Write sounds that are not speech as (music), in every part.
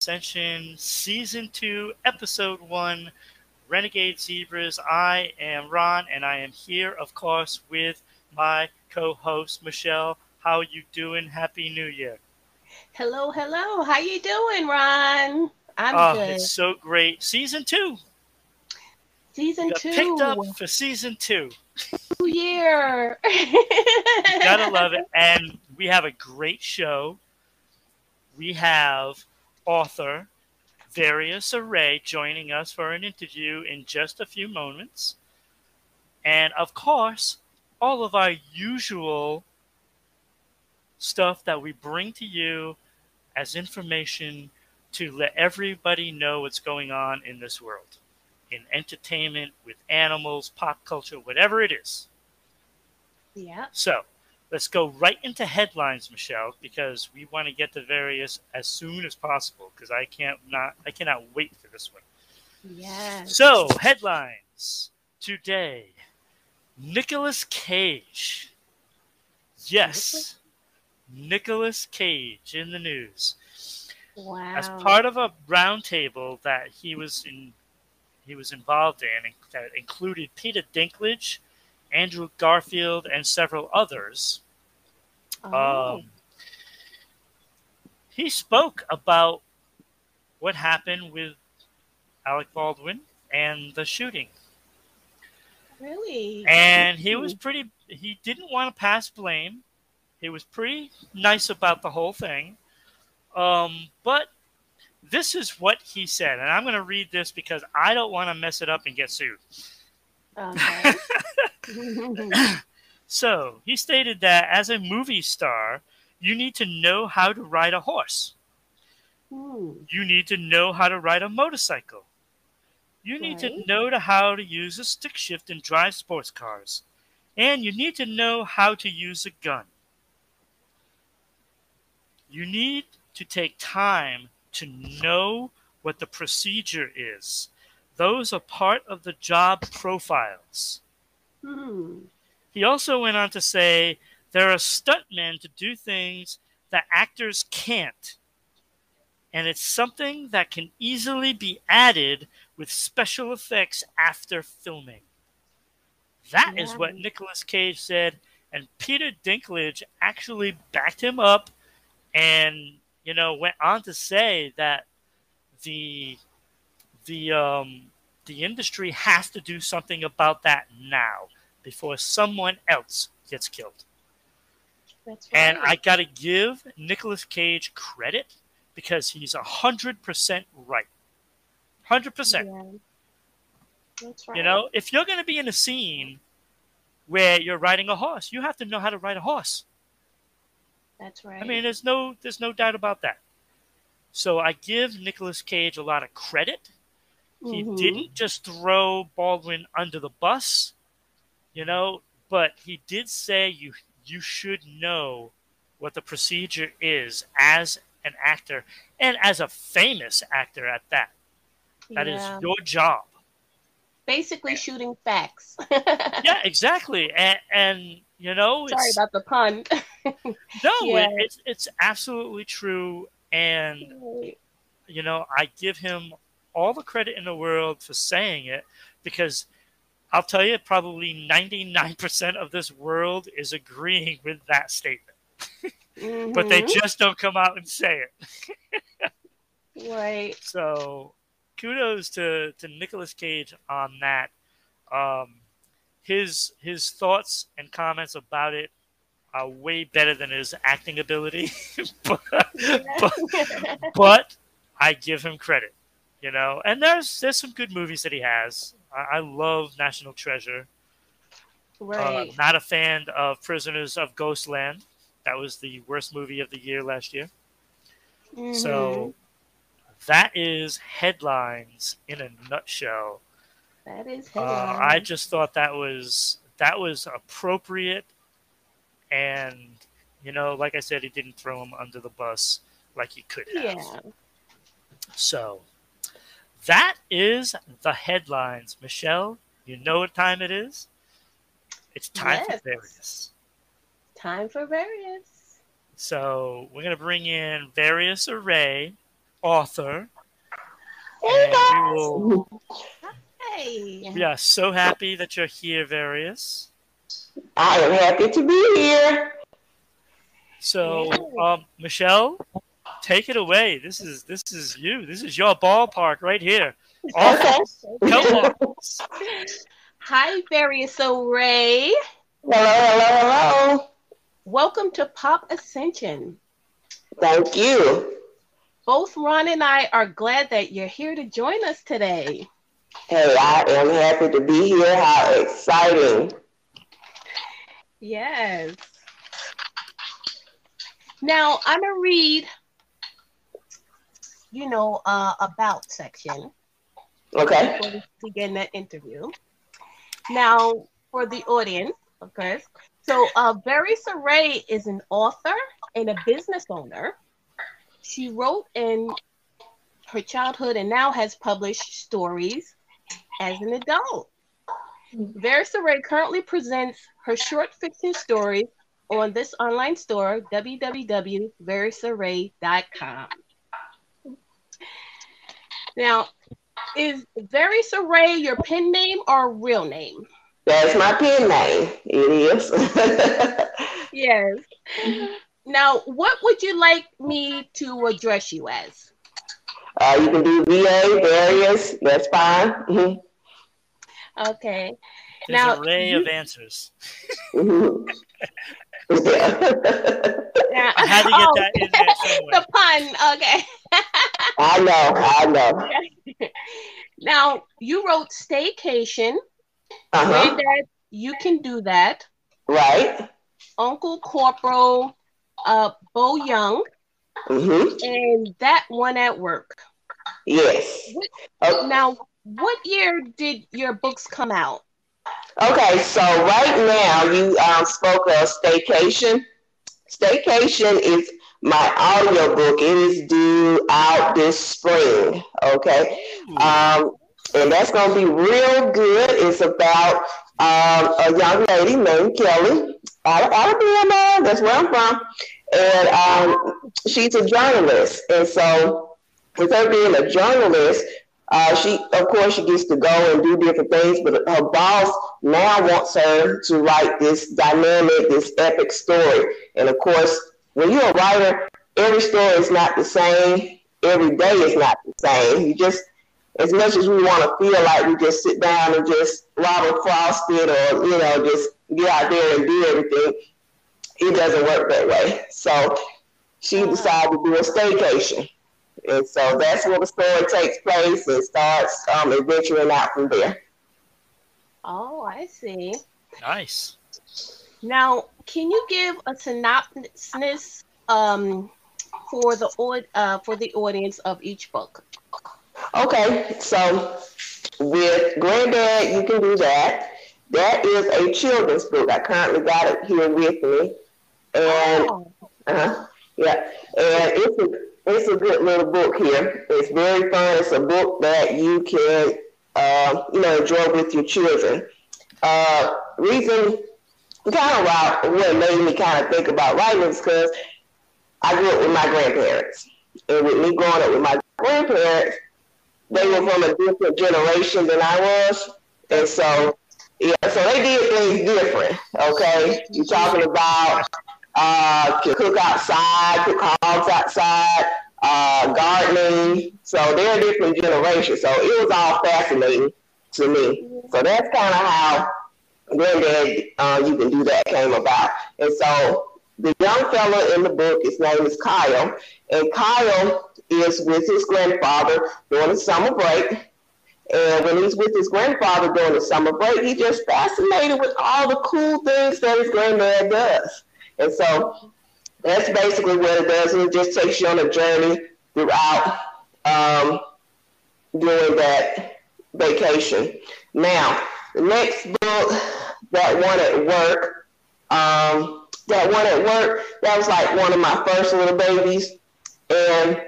Ascension Season 2, Episode 1, Renegade Zebras. I am Ron, and I am here, of course, with my co-host, Michelle. How you doing? Happy New Year. Hello, hello. How you doing, Ron? I'm oh, good. it's so great. Season 2. Season Got two. picked up for Season 2. New year. Gotta love it. (laughs) And we have a great show. We have author Various Array joining us for an interview in just a few moments. And of course, all of our usual stuff that we bring to you as information to let everybody know what's going on in this world in entertainment, with animals, pop culture, whatever it is. yeah. So let's go right into headlines, Michelle, because we want to get to various as soon as possible because I can't not I cannot wait for this one. Yes. So headlines today: Nicolas Cage. Yes, Nicolas Cage in the news wow. as part of a roundtable that he was in he was involved in that included Peter Dinklage, Andrew Garfield, and several others. oh. Um, he spoke about what happened with Alec Baldwin and the shooting, really? and he was pretty. He didn't want to pass blame. He was pretty nice about the whole thing. Um, but this is what he said, and I'm going to read this because I don't want to mess it up and get sued. Okay. (laughs) So he stated that as a movie star, you need to know how to ride a horse. Hmm. You need to know how to ride a motorcycle. You need to know how to use a stick shift and drive sports cars. And you need to know how to use a gun. You need to take time to know what the procedure is. Those are part of the job profiles. Hmm. He also went on to say there are stuntmen to do things that actors can't. And it's something that can easily be added with special effects after filming. That is Yeah. what Nicolas Cage said. And Peter Dinklage actually backed him up and, you know, went on to say that the the um the industry has to do something about that now before someone else gets killed. That's right. And I got to give Nicolas Cage credit because he's 100% right. 100%. Yeah. That's right. You know, if you're going to be in a scene where you're riding a horse, you have to know how to ride a horse. That's right. I mean, there's no there's no doubt about that. So I give Nicolas Cage a lot of credit. He Mhm. didn't just throw Baldwin under the bus, you know, but he did say you you should know what the procedure is as an actor and as a famous actor at that. That is Yeah. your job. basically shooting facts. (laughs) Yeah, exactly. And and you know, Sorry about the pun. (laughs) no, Yeah. it, it's it's absolutely true and you know, I give him all the credit in the world for saying it because I'll tell you, probably 99% of this world is agreeing with that statement, (laughs) but they Mhm. just don't come out and say it. (laughs) right. So kudos to, to Nicolas Cage on that. Um, his his thoughts and comments about it are way better than his acting ability, (laughs) but, but but I give him credit, you know. And there's there's some good movies that he has. I, I love National Treasure. right. Uh, not a fan of Prisoners of Ghostland. That was the worst movie of the year last year. Mhm. So that is headlines in a nutshell. That is Uh. I just thought that was that was appropriate, and you know, like I said, he didn't throw him under the bus like he could have. yeah. So that is the headlines. Michelle, you know what time it is? It's time Yes. for various. Time for various. So we're gonna bring in various array author. Hey guys. will Hey. we are so happy that you're here, various. I am happy to be here. So um Michelle, take it away. This is this is you. This is your ballpark right here. (laughs) Author, Okay. come on. Hi, various array. Hello, hello, hello. Welcome to Pop Ascension. Thank you. Both Ron and I are glad that you're here to join us today. Hey, I am happy to be here. How exciting. Yes. Now I'm gonna read, you know, uh, about section Okay. before we begin that interview. Now, for the audience, okay. So, uh, Various Array is an author and a business owner. She wrote in her childhood and now has published stories as an adult. Various Array currently presents her short fiction stories on this online store, www.variousarray.com. Now, is Various Array your pen name or real name? That's my pen name. It is. (laughs) Yes. Now, what would you like me to address you as? uh, you can do VA, various. That's fine. Mhm. Okay. There's Now, an array you- of answers. (laughs) Now, I had to get Oh, that in there somewhere. the pun. Okay. I know. I know. (laughs) Now, you wrote Staycation. Uh huh. Granddad, you can do that. Right. Uncle Corporal uh, Bo Young, hmm and that one at work. Yes. Oh, Now, what year did your books come out? Okay, so right now you um, spoke of Staycation. Staycation is my audio book. It is due out this spring. Okay, um, and that's going to be real good. It's about um, a young lady named Kelly out of Alabama. That's where I'm from, and um, she's a journalist. And so, with her being a journalist, uh, she, of course, she gets to go and do different things, but her boss now wants her to write this dynamic, this epic story. And of course, when you're a writer, every story is not the same. Every day is not the same. You just, as much as we want to feel like we just sit down and just Robert Frost it or, you know, just get out there and do everything, it doesn't work that way. So she decided to do a staycation. And so that's where the story takes place and starts um, adventuring out from there. Oh, I see. Nice. Now, can you give a synopsis um, for the uh, for the audience of each book? Okay, so with Granddad, you can do that. That is a children's book. I currently got it here with me. And Oh, Uh-huh. Yeah, and it's a it's a good little book here. It's very fun. It's a book that you can uh, you know enjoy with your children. Uh, reason kind of what made me kind of think about writing is because I grew up with my grandparents, and with me growing up with my grandparents, they were from a different generation than I was, and so yeah, so they did things different. Okay, you're talking about uh, to cook outside, cook hogs outside, uh, gardening. So they're different generation. So it was all fascinating to me. So that's kind of how Granddad, uh, you can do that came about. And so the young fella in the book, his name is Kyle, and Kyle is with his grandfather during the summer break. And when he's with his grandfather during the summer break, he's just fascinated with all the cool things that his granddad does. And so that's basically what it does. It just takes you on a journey throughout um, during that vacation. Now, the next book, that one at work, um, that one at work, that was like one of my first little babies. And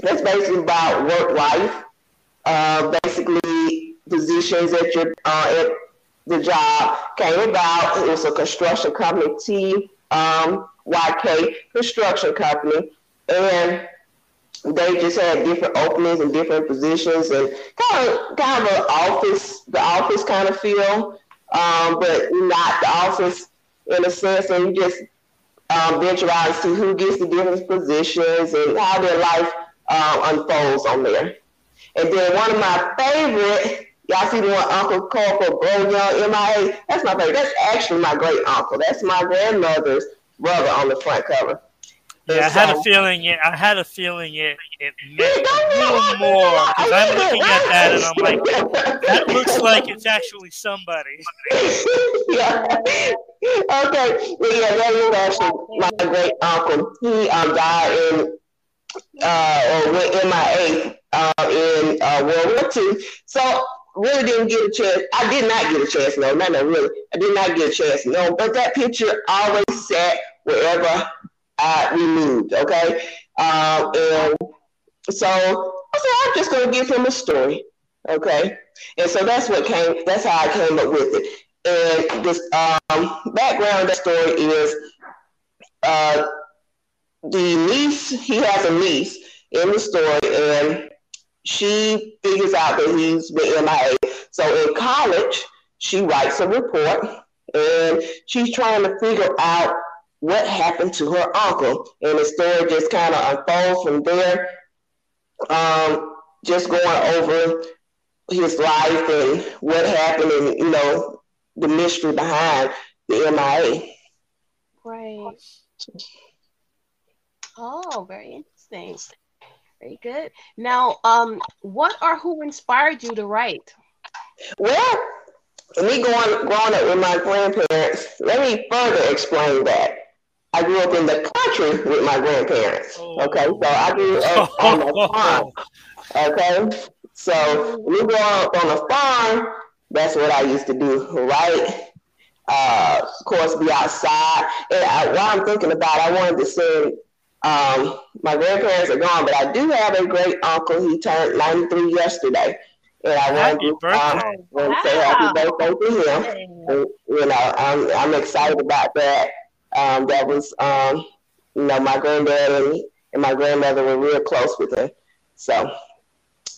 that's basically about work life. Uh, basically, positions at your uh, at the job came about. It was a construction company, T um, YK Construction Company, and they just had different openings and different positions and kind of kind of an office, the office kind of feel, um, but not the office in a sense. And you just um, venture out and see who gets the different positions and how their life um, unfolds on there. And then one of my favorite, y'all see the one Uncle Corporal Bro Young MIA? That's my favorite. That's actually my great uncle. That's my grandmother's brother on the front cover. Yeah, I had a feeling it. I had a feeling it. It (laughs) meant a little more because I'm looking at that and I'm like, (laughs) that looks like it's actually somebody. (laughs) yeah. Okay. Well, yeah, that is actually my great uncle. He um, died in uh, or went MIA uh, in uh, World War II. So really didn't get a chance. I did not get a chance. No, no, no, really. I did not get a chance. No, but that picture always sat wherever I removed. Okay, um, and so I said I'm just gonna give him a story. Okay, and so that's what came. That's how I came up with it. And this um, background that story is uh, the niece. He has a niece in the story, and she figures out that he's been MIA. So in college, she writes a report, and she's trying to figure out what happened to her uncle. And the story just kind of unfolds from there. Um, just going over his life and what happened and, you know, the mystery behind the MIA. Right. Oh, very interesting. Very good. Now, um, what or who inspired you to write? Well, me going growing up with my grandparents, let me further explain that. I grew up in the country with my grandparents. Okay, so I grew up on (laughs) a farm. Okay, so we grew up on a farm. That's what I used to do, right? Uh, of course, be outside. And I, while I'm thinking about, it, I wanted to send. Um, my grandparents are gone, but I do have a great uncle. He turned 93 yesterday. And I happy wanted to, um, want to say happy birthday to him. And, you know, I'm, I'm excited about that. Um, that was, um, you know, my granddad and, and my grandmother were real close with her. So,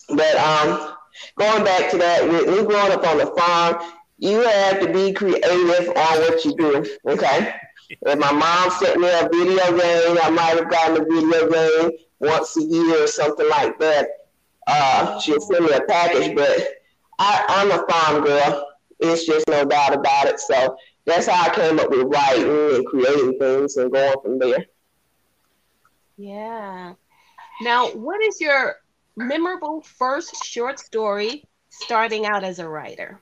but um, going back to that, with me growing up on the farm, you have to be creative on what you do. Okay. If my mom sent me a video game, I might have gotten a video game once a year or something like that. Uh, she'll send me a package, but I, I'm a farm girl. It's just no doubt about it. So that's how I came up with writing and creating things and going from there. Yeah. Now, what is your memorable first short story starting out as a writer?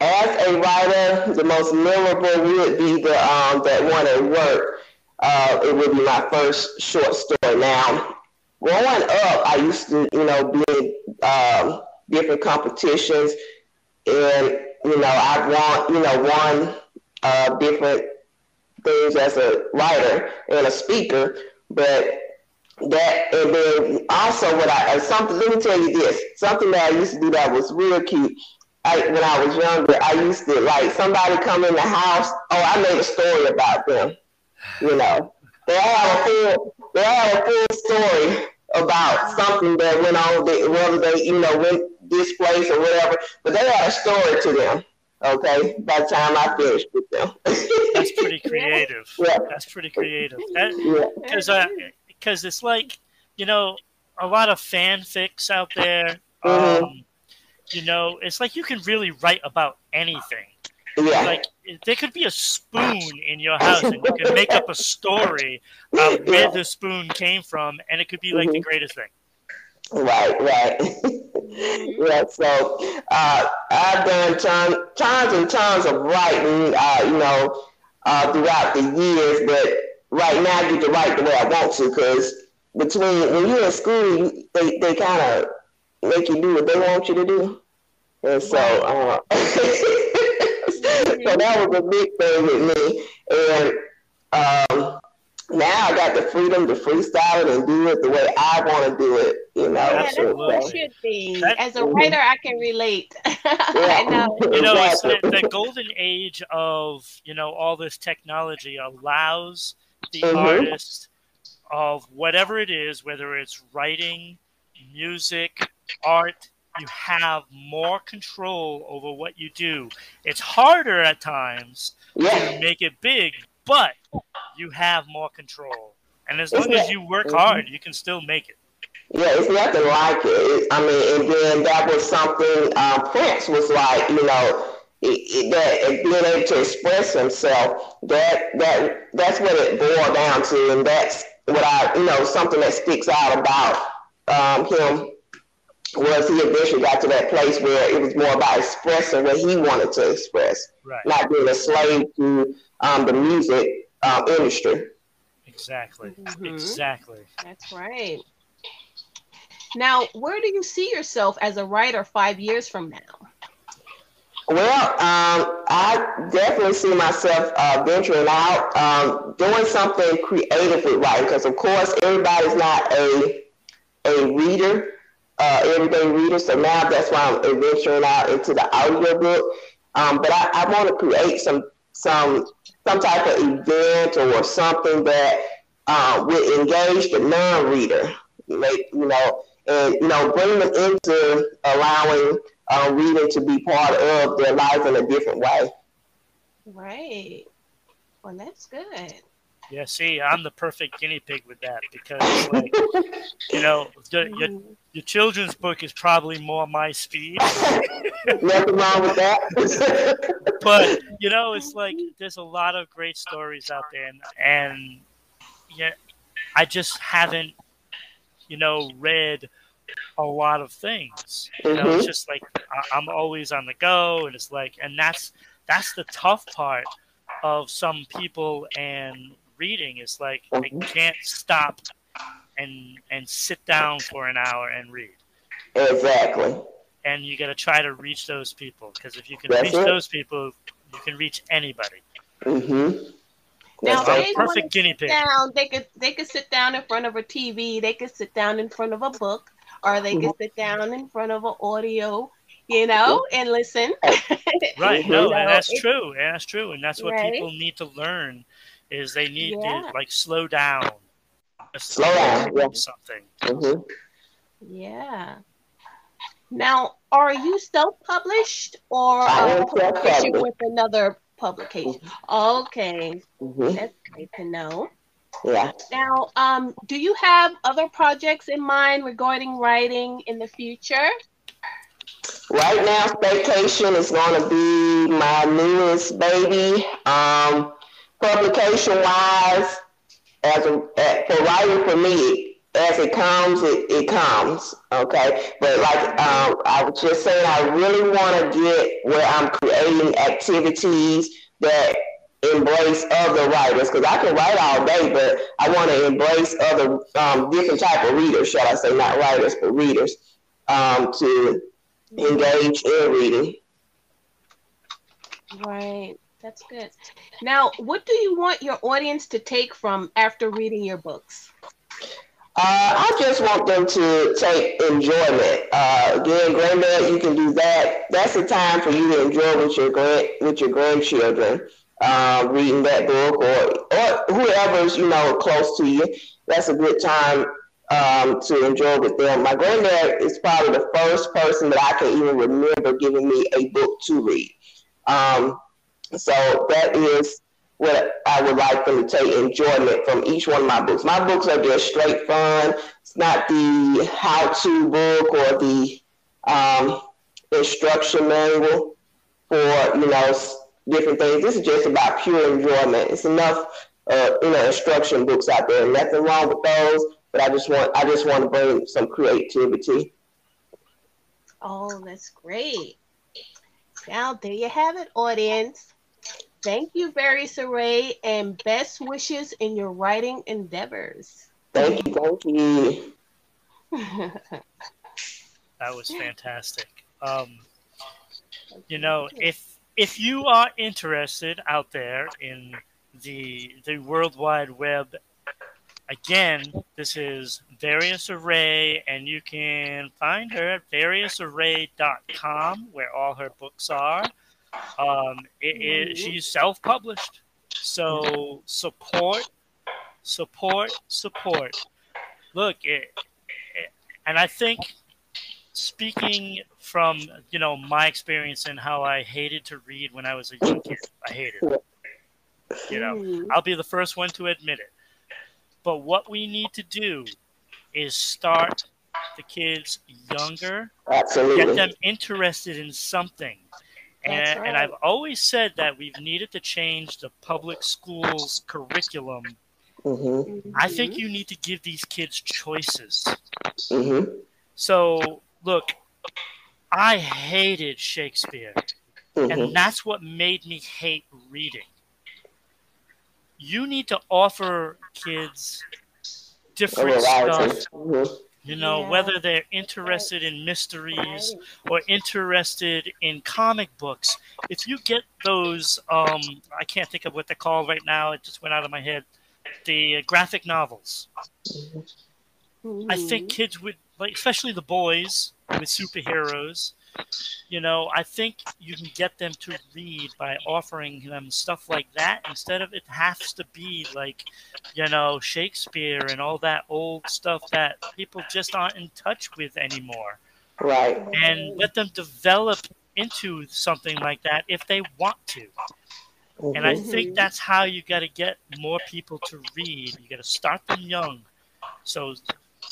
As a writer, the most memorable would be the um, that one at work. Uh, it would be my first short story. Now, growing up, I used to, you know, be in um, different competitions, and you know, I've won, you know, won uh, different things as a writer and a speaker, but that and then also what I something let me tell you this something that I used to do that was real cute. I, when I was younger, I used to like somebody come in the house. Oh, I made a story about them. You know, they have a full they have a full story about something that went on, they, whether they you know went this place or whatever, but they had a story to them. Okay, by the time I finished with them. That's pretty (laughs) creative. Yeah. That's pretty creative. Because yeah. uh, because it's like you know a lot of fanfics out there. Mhm. Um, you know, it's like you can really write about anything. Yeah. Like there could be a spoon in your house, and you can make up a story of (laughs) where Yeah. the spoon came from, and it could be like the Mhm. greatest thing. Right, right. (laughs) yeah, so uh, I've done ton, tons and tons of writing, uh, you know, uh, throughout the years, but right now I get to write the way I want to because between when you're in school, they, they kind of make you do what they want you to do. And so, uh, (laughs) so that was a big thing with me. And um, now I got the freedom to freestyle it and do it the way I want to do it. You know, Yeah, that's what so, it should be. That- As a writer, I can relate. (laughs) I know. (laughs) You know, it's the, Exactly. the golden age of you know all this technology allows the Mhm. artist of whatever it is, whether it's writing, music, art, you have more control over what you do. It's harder at times yeah, to make it big, but you have more control. And as It's long as you work Mhm. hard, you can still make it. yeah, it's nothing like it. I mean, and then that was something um, Prince was like, you know, it, it, that being able to express himself. That that that's what it boiled down to, and that's what I, you know, something that sticks out about um, him was he eventually got to that place where it was more about expressing what he wanted to express, Right. not being a slave to um, the music um, industry. Exactly. Mhm. Exactly. That's right. Now, where do you see yourself as a writer five years from now? Well, um, I definitely see myself uh, venturing out, um, doing something creative with writing, because of course everybody's not a a reader, uh, everyday reader. So now that's why I'm venturing out into the audiobook. Um, but I, I want to create some some some type of event or something that uh, would engage the non-reader, like you know, and you know, bring them into allowing uh, reading to be part of their life in a different way. Right. Well, that's good. Yeah, see, I'm the perfect guinea pig with that because, like, you know, the, your, your children's book is probably more my speed, Nothing wrong with that. (laughs) but you know, it's like there's a lot of great stories out there, and, and yeah, I just haven't, you know, read a lot of things. You know, it's Mhm. just like I- I'm always on the go, and it's like, and that's that's the tough part of some people and reading is like I Mhm. can't stop and and sit down for an hour and read. exactly. And you got to try to reach those people because if you can That's reach it. those people, you can reach anybody. Mm-hmm. Now, So they a perfect guinea pig. down, they could they could sit down in front of a TV, they could sit down in front of a book, or they could sit down in front of an audio, you know, and listen. (laughs) Right? Mhm. No, You and that's true, and that's true, and that's what Right. people need to learn is they need Yeah. to like slow down. Slow down, yeah. Something. Mm-hmm. Yeah. Now, are you self-published or I a am publication self-published. with another publication? Okay, Mm-hmm. that's great to know. Yeah. Now, um, do you have other projects in mind regarding writing in the future? Right now, Staycation is going to be my newest baby. Um, publication wise, as a, for writing for me, as it comes, it, it comes. Okay, but like um, I was just saying, I really want to get where I'm creating activities that embrace other writers because I can write all day, but I want to embrace other um, different type of readers, shall I say, not writers but readers, um, to engage in reading. Right, that's good. Now, what do you want your audience to take from after reading your books? Uh, I just want them to take enjoyment. Uh, again, granddad, you can do that. That's the time for you to enjoy with your grand with your grandchildren, uh, reading that book or or whoever's you know close to you. That's a good time um, to enjoy with them. My granddad is probably the first person that I can even remember giving me a book to read. Um, so that is what I would to take enjoyment from each one of my books. My books are just straight fun. It's not the how-to book or the um, instruction manual for you know different things. This is just about pure enjoyment. It's enough uh, you know instruction books out there. Nothing wrong with those, but I just want I just want to bring some creativity. Oh, that's great. Now, there you have it, audience. Thank you, Various Array, and best wishes in your writing endeavors. Thank you, thank you. (laughs) That was fantastic. Um, you know, if if you are interested out there in the the World Wide Web, again, this is Various Array, and you can find her at variousarray.com, where all her books are. Um, it, it, she's self-published, so support, support, support. Look, it, it, and I think speaking from you know my experience and how I hated to read when I was a young kid, I hated it. You know. I'll be the first one to admit it. But what we need to do is start the kids younger, Absolutely. get them interested in something. And, That's and. I've always said that we've needed to change the public schools curriculum. hmm I think you need to give these kids choices. hmm So, look, I hated Shakespeare, hmm and that's what made me hate reading. You need to offer kids different stuff, hmm you know, Yeah. whether they're interested in mysteries or interested in comic books. If you get those, um, I can't think of what they're called right now, it just went out of my head, the uh, graphic novels. I think kids would like, especially the boys with superheroes. You know, I think you can get them to read by offering them stuff like that instead of it has to be like, you know, Shakespeare and all that old stuff that people just aren't in touch with anymore. Right. And let them develop into something like that if they want to. And I Mhm. think that's how you got to get more people to read. You got to start them young. So,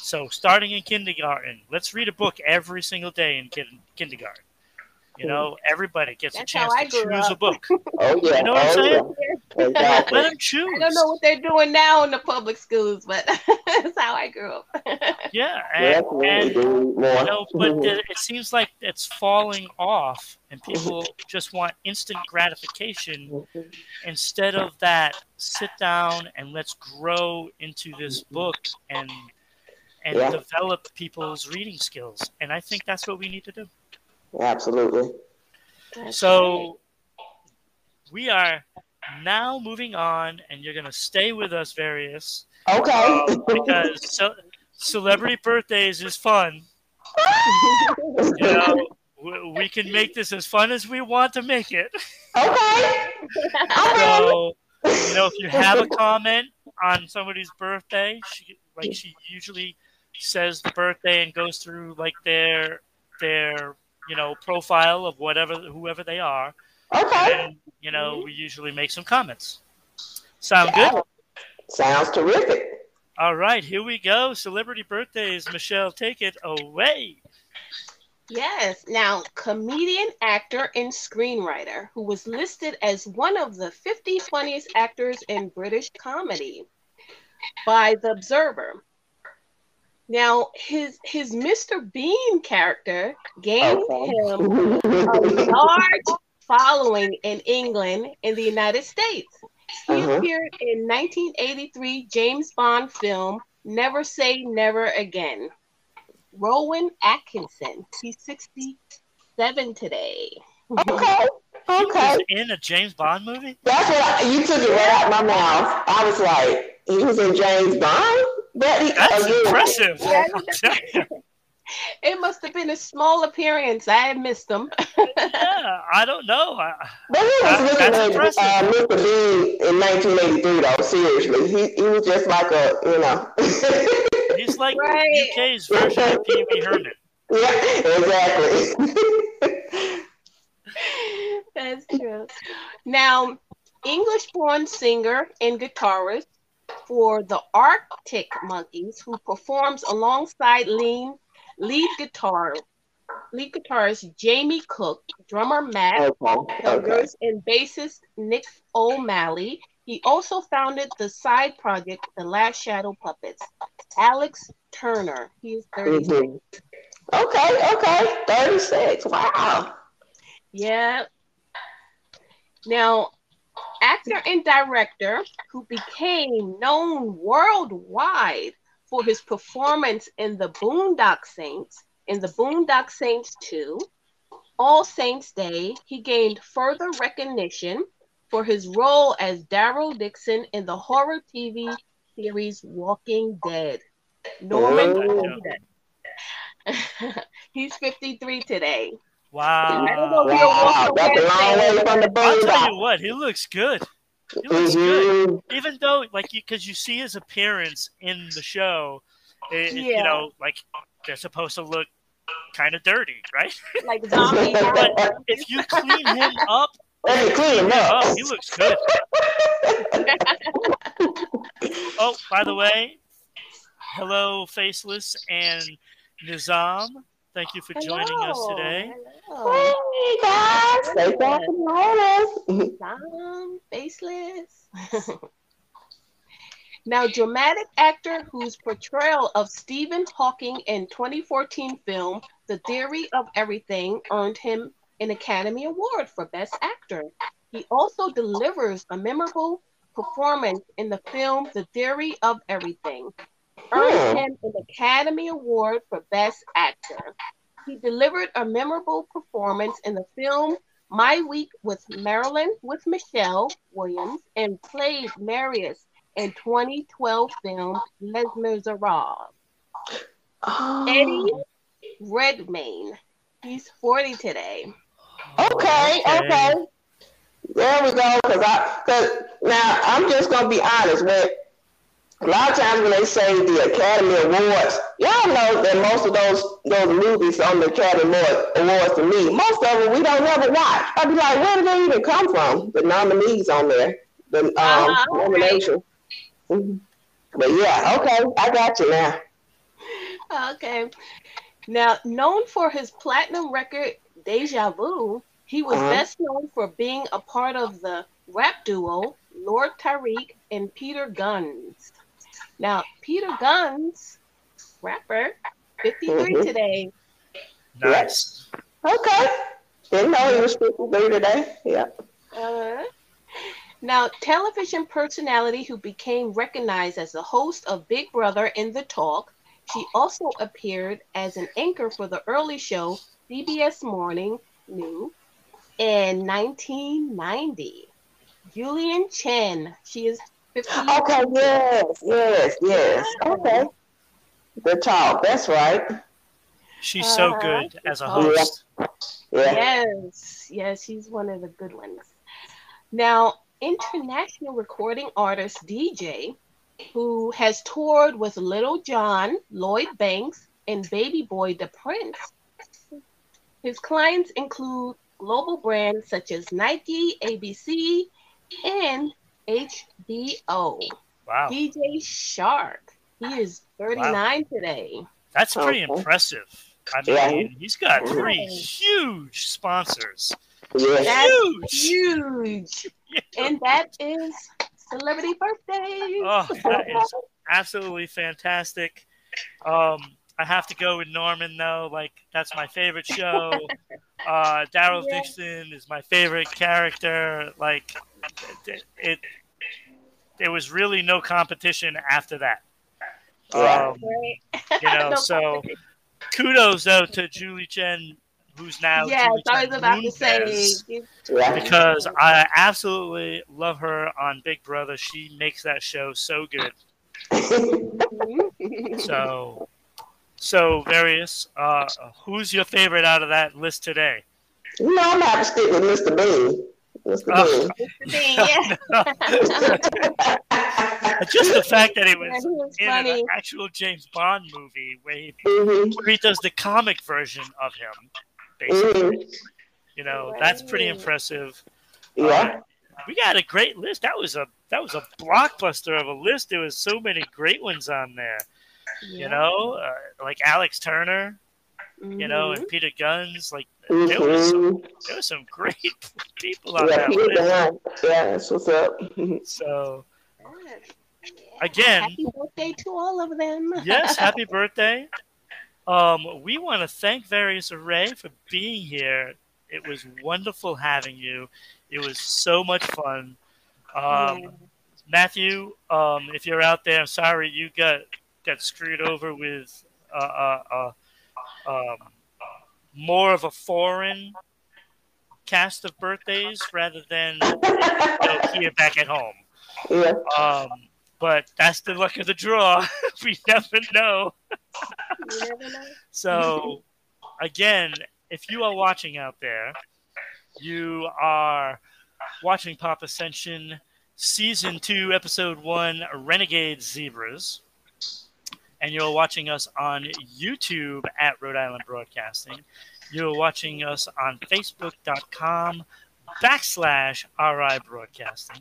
so starting in kindergarten, let's read a book every single day in kin- kindergarten. You hmm. know, everybody gets That's a chance to grew choose a book. (laughs) Oh yeah. You know what I'm oh, saying? Yeah. Exactly. Let them choose. I don't know what they're doing now in the public schools, but (laughs) that's how I grew up. (laughs) Yeah, and, and you know, but the, it seems like it's falling off, and people just want instant gratification instead of that. Sit down and let's grow into this book and and Yeah. develop people's reading skills. And I think that's what we need to do. Absolutely. So we are now moving on, and you're going to stay with us, various, Okay. Um, because ce- celebrity birthdays is fun. (laughs) You know, we, we can make this as fun as we want to make it. okay. So, you know, if you have a comment on somebody's birthday, she, like she usually says the birthday and goes through like their their you know profile of whatever whoever they are, Okay. and you know we usually make some comments. Sound good? Sounds terrific. All right, here we go. Celebrity birthdays. Michelle, take it away. Yes. Now, comedian, actor, and screenwriter who was listed as one of the 50 funniest actors in British comedy by The Observer. Now, his his Mr. Bean character gained Okay. him a large following in England and the United States. He Uh-huh. appeared in 1983 James Bond film Never Say Never Again. Rowan Atkinson. He's 67 today. okay. He Okay. was in a James Bond movie. That's what I, you took it right out of my mouth. I was like, he was in James Bond, but he, That's again, impressive. Yeah. (laughs) It must have been a small appearance. I had missed him. yeah, I don't know. I, But he was That- looking that's at impressive. uh, Mr. Bean in 1983, though. Seriously, he he was just like a, you know. (laughs) he's like Right. UK's version of Pee Wee Herman. yeah, exactly. That's true. (laughs) Now, English born singer and guitarist for the Arctic Monkeys, who performs alongside lead, lead guitar lead guitarist Jamie Cook, drummer Matt okay, okay. And bassist Nick O'Malley. He also founded the side project The Last Shadow Puppets. Alex Turner. He is 36. Mhm. Okay, okay, 36. Wow. Yeah. Now, actor and director who became known worldwide for his performance in the Boondock Saints, in the Boondock Saints 2, All Saints Day, he gained further recognition for his role as Daryl Dixon in the horror TV series Walking Dead. Norman Oh. (laughs) He's 53 today. Wow. I don't know if he'll Wow, that's a long way from the I'll tell boondock. you what, he looks good. He looks good. Mhm. Even though, like, because you see his appearance in the show, it, it- you know, like they're supposed to look kind of dirty, right? (laughs) like zombie. (laughs) But if you clean him up, (laughs) Let me clean him up. oh, he looks good. Oh, by the way, hello, Faceless and Nizam. Thank you for joining us today. Hello. Hey guys, stay back and join us. (laughs) Dumb, faceless. (laughs) now, dramatic actor whose portrayal of Stephen Hawking in 2014 film The Theory of Everything earned him an Academy Award for Best Actor. He also delivers a memorable performance in the film The Theory of Everything, earned him an Academy Award for Best Actor. He delivered a memorable performance in the film My Week with Marilyn with Michelle Williams and played Marius in 2012 film Les Miserables. Oh, Eddie Redmayne. He's 40 today. Okay, okay. There we go. Cause I, cause now I'm just gonna be honest. When a lot of times when they say the Academy Awards, y'all know that most of those those movies on the Academy Award- Awards to me, most of them we don't ever watch. I'd be like, where did they even come from? The nominees on there, the um, Uh-huh, okay. nomination. Mhm. But yeah, okay, I got you now. Okay. Now, known for his platinum record Deja Vu, he was Uh-huh. best known for being a part of the rap duo Lord Tariq and Peter Gunz. Now, Peter Gunz, rapper, 53 Mhm. today. Nice. Okay, didn't know he was 53 today. Yeah. Uh, now, television personality who became recognized as the host of Big Brother in the Talk, she also appeared as an anchor for the early show CBS Morning New in 1990. Julian Chen, she is 50. Okay, yes, yes, yes. Okay. The talk, that's right. She's so Uh-huh. good as a Yeah. host. Yeah. Yes, yes, she's one of the good ones. Now, international recording artist DJ, who has toured with Lil Jon, Lloyd Banks, and Baby Boy the Prince. His clients include global brands such as Nike, ABC, and HBO. Wow. DJ Shark, he is 39 today. That's pretty Okay. impressive. I Yeah. mean, he's got three huge sponsors. Yes. That's Huge. huge. (laughs) And that is celebrity birthday. Oh, that is absolutely fantastic. Um, I have to go with Norman though. Like that's my favorite (laughs) show. Uh, Daryl Yeah. Dixon is my favorite character. Like it, it, there was really no competition after that. Yeah. Um, Right? you know, (laughs) No so kudos though to Julie Chen, who's now yes, Julie I Chen was about to say. Moonves, Yeah. because I absolutely love her on Big Brother. She makes that show so good. (laughs) So, so various. Uh, who's your favorite out of that list today? you know, I'm gonna have to stick with Mr. Bean. Mr. Oh. (laughs) yeah, (laughs) (laughs) Just the fact that it he was was in funny. an actual James Bond movie where he, hmm where he does the comic version of him, basically. hmm You know, that's pretty impressive. Yeah. We got a great list. That was a that was a blockbuster of a list. There was so many great ones on there. You know, uh, like Alex Turner. You know, and Peter Gunz. Like there was some, there was some great (laughs) people on Yeah, that list. Yeah, that's what's up. So Yeah. again, happy birthday to all of them. yes, (laughs) happy birthday. Um, we want to thank Various Array for being here. It was wonderful having you. It was so much fun. Um, Yeah. Matthew, um, if you're out there, I'm sorry you got got screwed over with uh, uh, uh, um, more of a foreign cast of birthdays rather than you know, here back at home. Yeah. Um, but that's the luck of the draw. (laughs) we never know. Never know. So, again, if you are watching out there, you are watching Pop Ascension Season 2, Episode 1, Renegade Zebras. And you're watching us on YouTube at Rhode Island Broadcasting. You're watching us on Facebook.com backslash RI Broadcasting.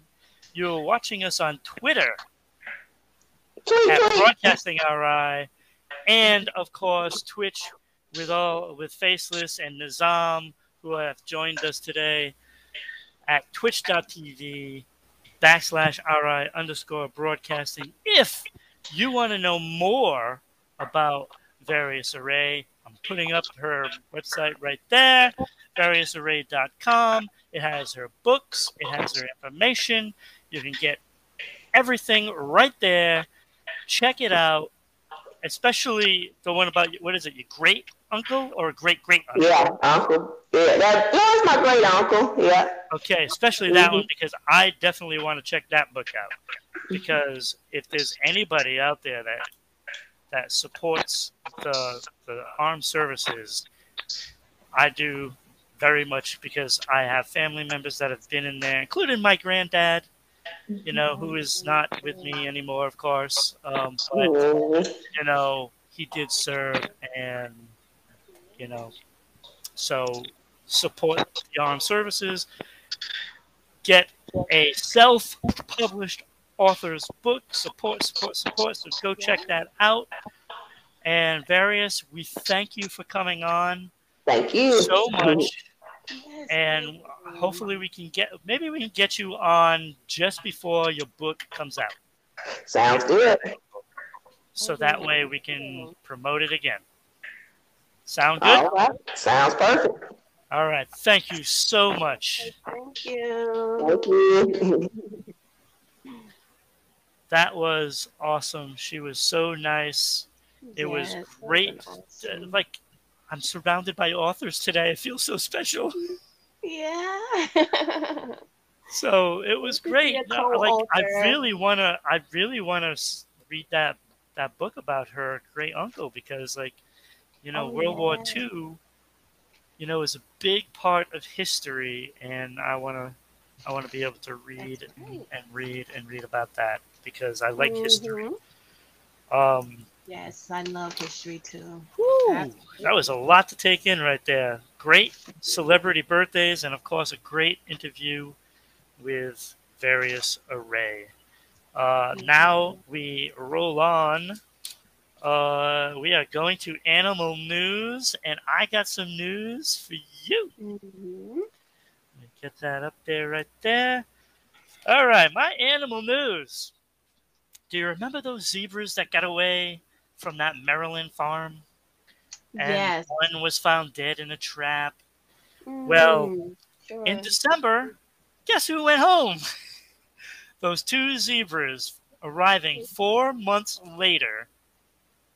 You're watching us on Twitter at Broadcasting RI, and of course Twitch with all with Faceless and Nizam who have joined us today at twitch.tv backslash RI underscore broadcasting. If you want to know more about Various Array, I'm putting up her website right there, variousarray.com. It has her books, it has her information. You can get everything right there. Check it out, especially the one about what is it, your great uncle or great great uncle? Yeah, uncle. Yeah, that, that's my great uncle. Yeah. Okay, especially that one mm-hmm. because I definitely want to check that book out. Because if there's anybody out there that that supports the the armed services, I do very much because I have family members that have been in there, including my granddad. You know, who is not with me anymore, of course. Um, but Mhm. you know, he did serve, and you know, so support the armed services. Get a self-published author's book. Support, support, support. So go check that out. And various, we thank you for coming on Thank you. so much. Yes, And thank hopefully we can get maybe we can get you on just before your book comes out. Sounds good. So that way we can promote it again. Sound good? All right. Sounds perfect. All right. Thank you so much. Thank you. Thank you. (laughs) That was awesome. She was so nice. It was great. that's awesome. Like I'm surrounded by authors today. I feel so special. Yeah. (laughs) So it was great. No, like I really wanna, I really wanna read that that book about her great uncle because, like, you know, Oh, World War yeah. II, you know, is a big part of history, and I wanna, I wanna be able to read and, and read and read about that because I like history. Mhm. Um, Yes, I love history too. Whew, that was a lot to take in right there. Great celebrity birthdays, and of course, a great interview with various array. Uh, now we roll on. Uh, we are going to animal news, and I got some news for you. Mhm. Let me get that up there, right there. All right, my animal news. Do you remember those zebras that got away from that Maryland farm? and Yes. one was found dead in a trap. well, Mhm. Sure. In December, guess who went home? (laughs) Those two zebras arriving four months later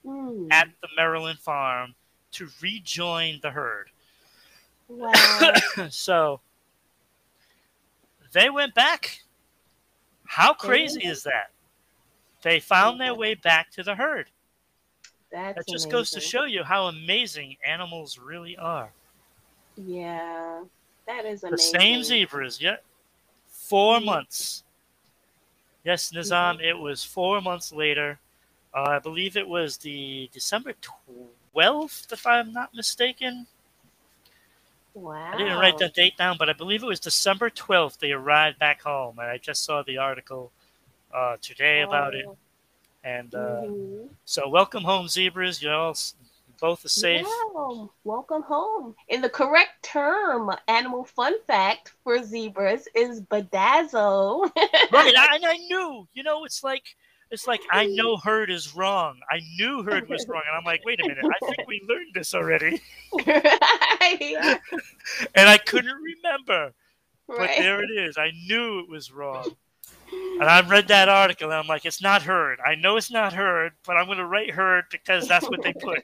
Mm. at the Maryland farm to rejoin the herd. Wow. (coughs) so they went back. How crazy is that? They found their way back to the herd. That's That just goes to show you how amazing animals really are. Yeah. That is amazing. The amazing. same zebras, yeah. 4 Mhm. months. Yes, Nizam, it was four months later. Uh, I believe it was the December 12th, if I'm not mistaken. Wow. I didn't write that date down, but I believe it was December 12th they arrived back home. And I just saw the article uh, today about it. And uh, Mhm. so, welcome home, zebras. You all both are safe. Yeah, welcome home. In the correct term, animal fun fact for zebras is bedazzle. (laughs) right I, and i knew you know it's like it's like i know herd is wrong i knew herd was wrong and i'm like wait a minute i think we learned this already (laughs) yeah, and i couldn't remember but there it is i knew it was wrong And I read that article and I'm like, it's not herd. I know it's not herd, but I'm going to write herd because that's what they put.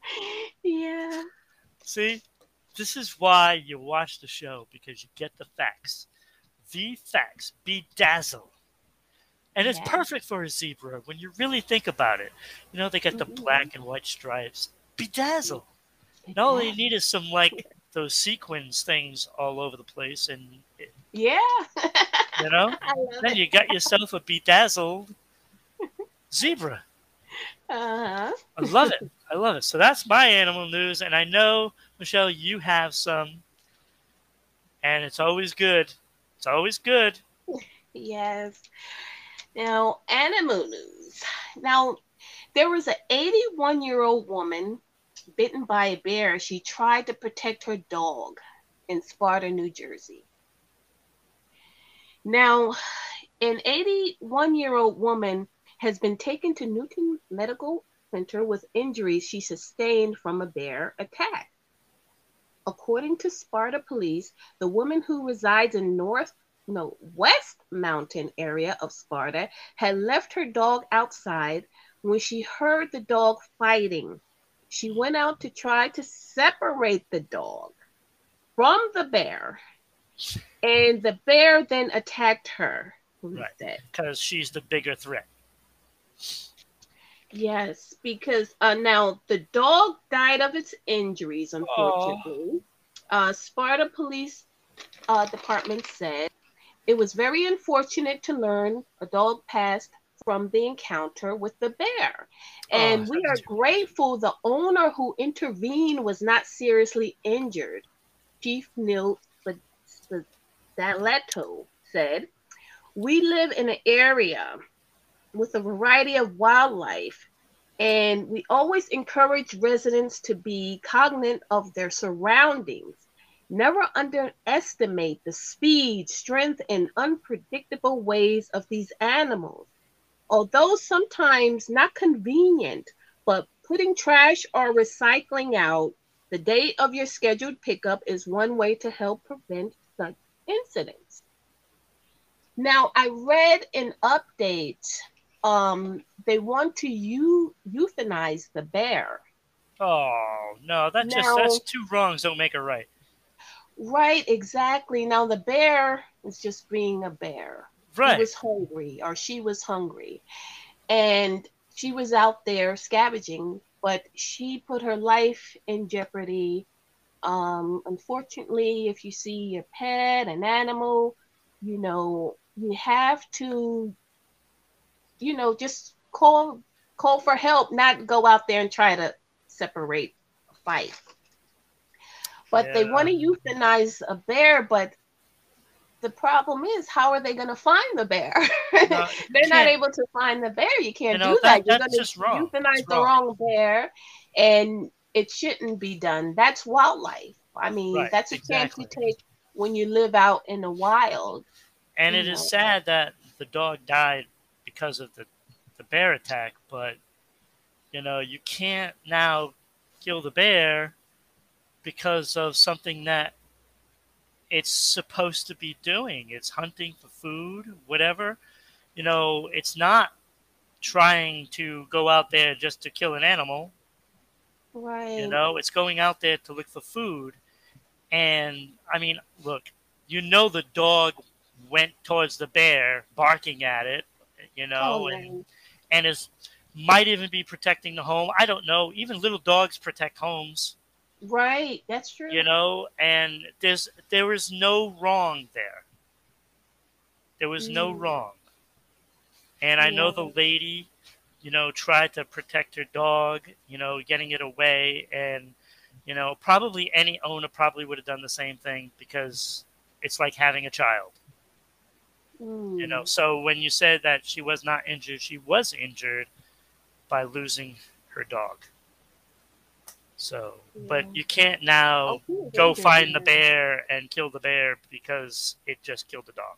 (laughs) yeah. See, this is why you watch the show because you get the facts. The facts. Bedazzle. And it's Yeah. perfect for a zebra when you really think about it. You know, they got the Mhm. black and white stripes. Bedazzle. And all you need is some, like, those sequins things all over the place. And, Yeah. (laughs) you know, then it. you got yourself a bedazzled zebra. Uh-huh. I love it. I love it. So that's my animal news, and I know Michelle, you have some, and it's always good. It's always good. Yes. Now, animal news. Now, there was an 81 year old woman bitten by a bear. She tried to protect her dog in Sparta, New Jersey. Now, an 81 year old woman has been taken to Newton Medical Center with injuries she sustained from a bear attack. According to Sparta police, the woman who resides in North no West Mountain area of Sparta had left her dog outside when she heard the dog fighting. She went out to try to separate the dog from the bear, and the bear then attacked her. Right. because she's the bigger threat. Yes, because uh, now the dog died of its injuries, unfortunately. Uh, Sparta Police uh, Department said it was very unfortunate to learn a dog passed from the encounter with the bear. And Oh, we are that's too bad. grateful the owner who intervened was not seriously injured. Chief Neil Daleto said, We live in an area with a variety of wildlife, and we always encourage residents to be cognizant of their surroundings. Never underestimate the speed, strength, and unpredictable ways of these animals. Although sometimes not convenient, but putting trash or recycling out the day of your scheduled pickup is one way to help prevent incidents. Now, I read an update. Um, they want to eu- euthanize the bear. Oh no, that just Now- that's two wrongs don't make a right. Right, exactly. Now, the bear is just being a bear. He Right. was hungry, or she was hungry. And she was out there scavenging, but she put her life in jeopardy. Um, unfortunately, if you see a pet, an animal, you know, you have to, you know, just call call for help, not go out there and try to separate a fight. But they Yeah. want to euthanize a bear, but the problem is, how are they going to find the bear? (laughs) No, They're not can't- able to find the bear. You can't You know, do that. that- You're going to euthanize It's the wrong bear, and it shouldn't be done. That's wildlife. I mean, Right, that's a chance you take when you live out in the wild. And it is know. sad that the dog died because of the, the bear attack, but you know, you can't now kill the bear because of something that it's supposed to be doing. It's hunting for food, whatever. You know, it's not trying to go out there just to kill an animal. Right. You know, it's going out there to look for food. And I mean, look, you know the dog went towards the bear, barking at it, you know, Oh, and and is might even be protecting the home. I don't know. Even little dogs protect homes, right. That's true. you know, and there's there was no wrong there. There was no Mm. wrong. And I know the lady, you know, tried to protect her dog, you know, getting it away and you know, probably any owner probably would have done the same thing because it's like having a child. Mm. you know so when you said that she was not injured she was injured by losing her dog so but you can't now Oh, go find the bear and kill the bear because it just killed the dog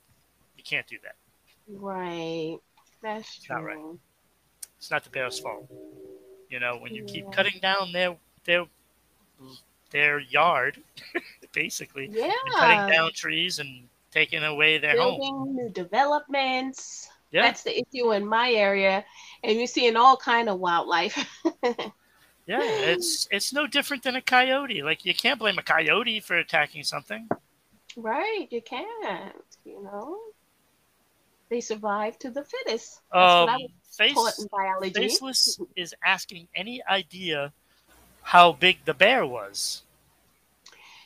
you can't do that Right. That's true. Not right. It's not the bear's fault you know when you keep cutting down their their their yard (laughs) basically Yeah. cutting down trees and taking away their home. new developments. Yeah, That's the issue in my area, and you're seeing all kind of wildlife. (laughs) yeah. It's it's no different than a coyote. Like you can't blame a coyote for attacking something. right? You can't. You know, they survive to the fittest. That's Um, face taught in biology. faceless is asking any idea how big the bear was.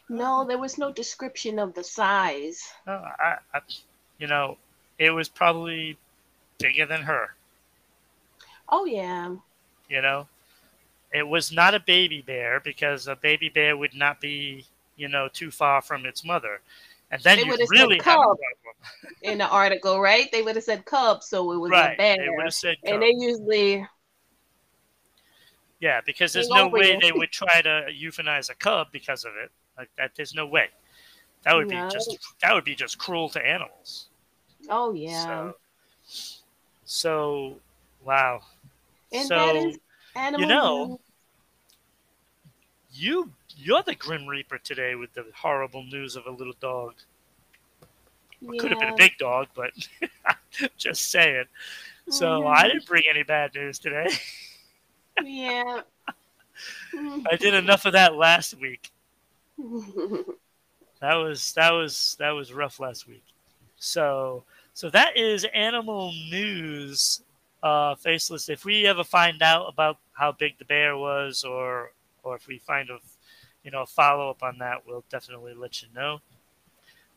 No, there was no description of the size. No, I, I, you know, it was probably bigger than her. Oh yeah, You know, it was not a baby bear because a baby bear would not be, you know, too far from its mother, and then They would've said really have a cub. in the article, right? They would have said cub, so it was a Right? bear. They would have said and they usually yeah, because there's no way they would try to euthanize a cub because of it. Like that, there's no way. That would No. be just that would be just cruel to animals. oh yeah. So, so wow. And so that is animal know, you you're the Grim Reaper today with the horrible news of a little dog. news. Could have been a big dog, but (laughs) just saying. So. I didn't bring any bad news today. (laughs) Yeah. I did enough of that last week. (laughs) That was that was that was rough last week. So so that is animal news. Uh, faceless. If we ever find out about how big the bear was, or or if we find a you know follow up on that, we'll definitely let you know.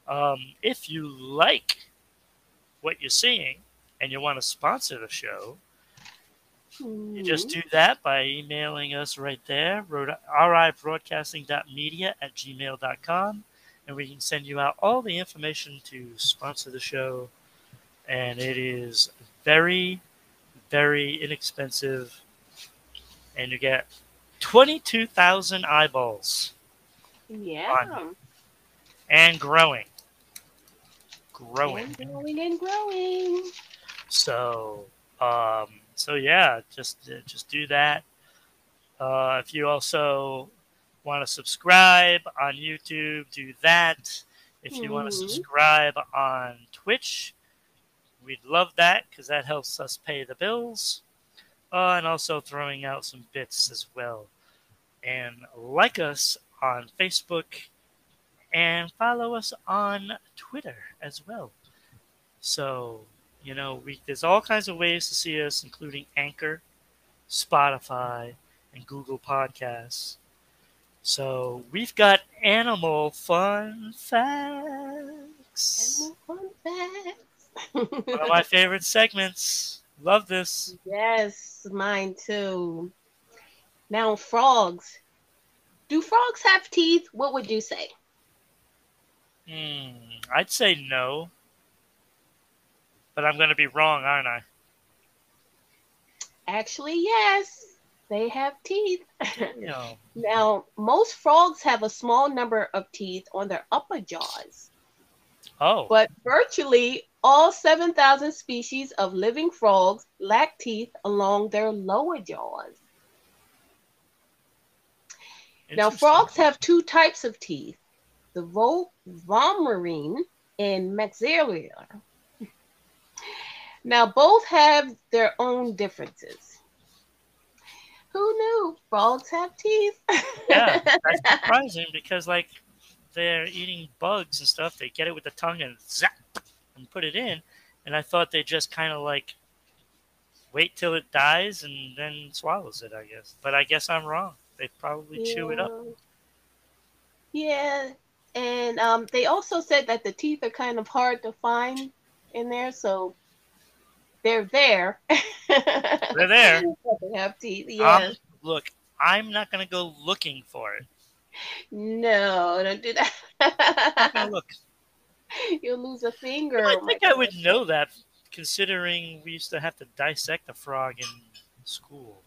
Um, if you like what you're seeing and you want to sponsor the show, you just do that by emailing us right there, ribroadcasting.media at gmail.com, and we can send you out all the information to sponsor the show. And it is very, very inexpensive, and you get 22,000 eyeballs yeah. and growing. Growing. And growing and growing. So, um, so yeah, just just do that. Uh, if you also want to subscribe on YouTube, do that. If you want to Mhm. subscribe on Twitch, we'd love that because that helps us pay the bills. Uh, and also throwing out some bits as well. And like us on Facebook and follow us on Twitter as well. So, you know, we there's all kinds of ways to see us, including Anchor, Spotify, and Google Podcasts. So we've got animal fun facts. Animal fun facts. (laughs) One of my favorite segments. Love this. yes, mine too. Now, frogs. Do frogs have teeth? What would you say? Hmm, I'd say no, but I'm going to be wrong, aren't I? Actually, yes, they have teeth. (laughs) Know, now, most frogs have a small number of teeth on their upper jaws, oh, but virtually all 7,000 species of living frogs lack teeth along their lower jaws. Now, frogs have two types of teeth the vo- vomerine and maxillary. Now, both have their own differences. Who knew frogs have teeth? Yeah, that's (laughs) surprising because like they're eating bugs and stuff. They get it with the tongue and zap and put it in, and I thought they just kind of like wait till it dies and then swallows it. I guess, but I guess I'm wrong. They probably chew it up. Yeah, and um, they also said that the teeth are kind of hard to find in there, so they're there. They're there. (laughs) They have teeth. Yes. Um, look, I'm not gonna go looking for it. No, don't do that. look. (laughs) You'll lose a finger. I think I would know that, considering we used to have to dissect a frog in school.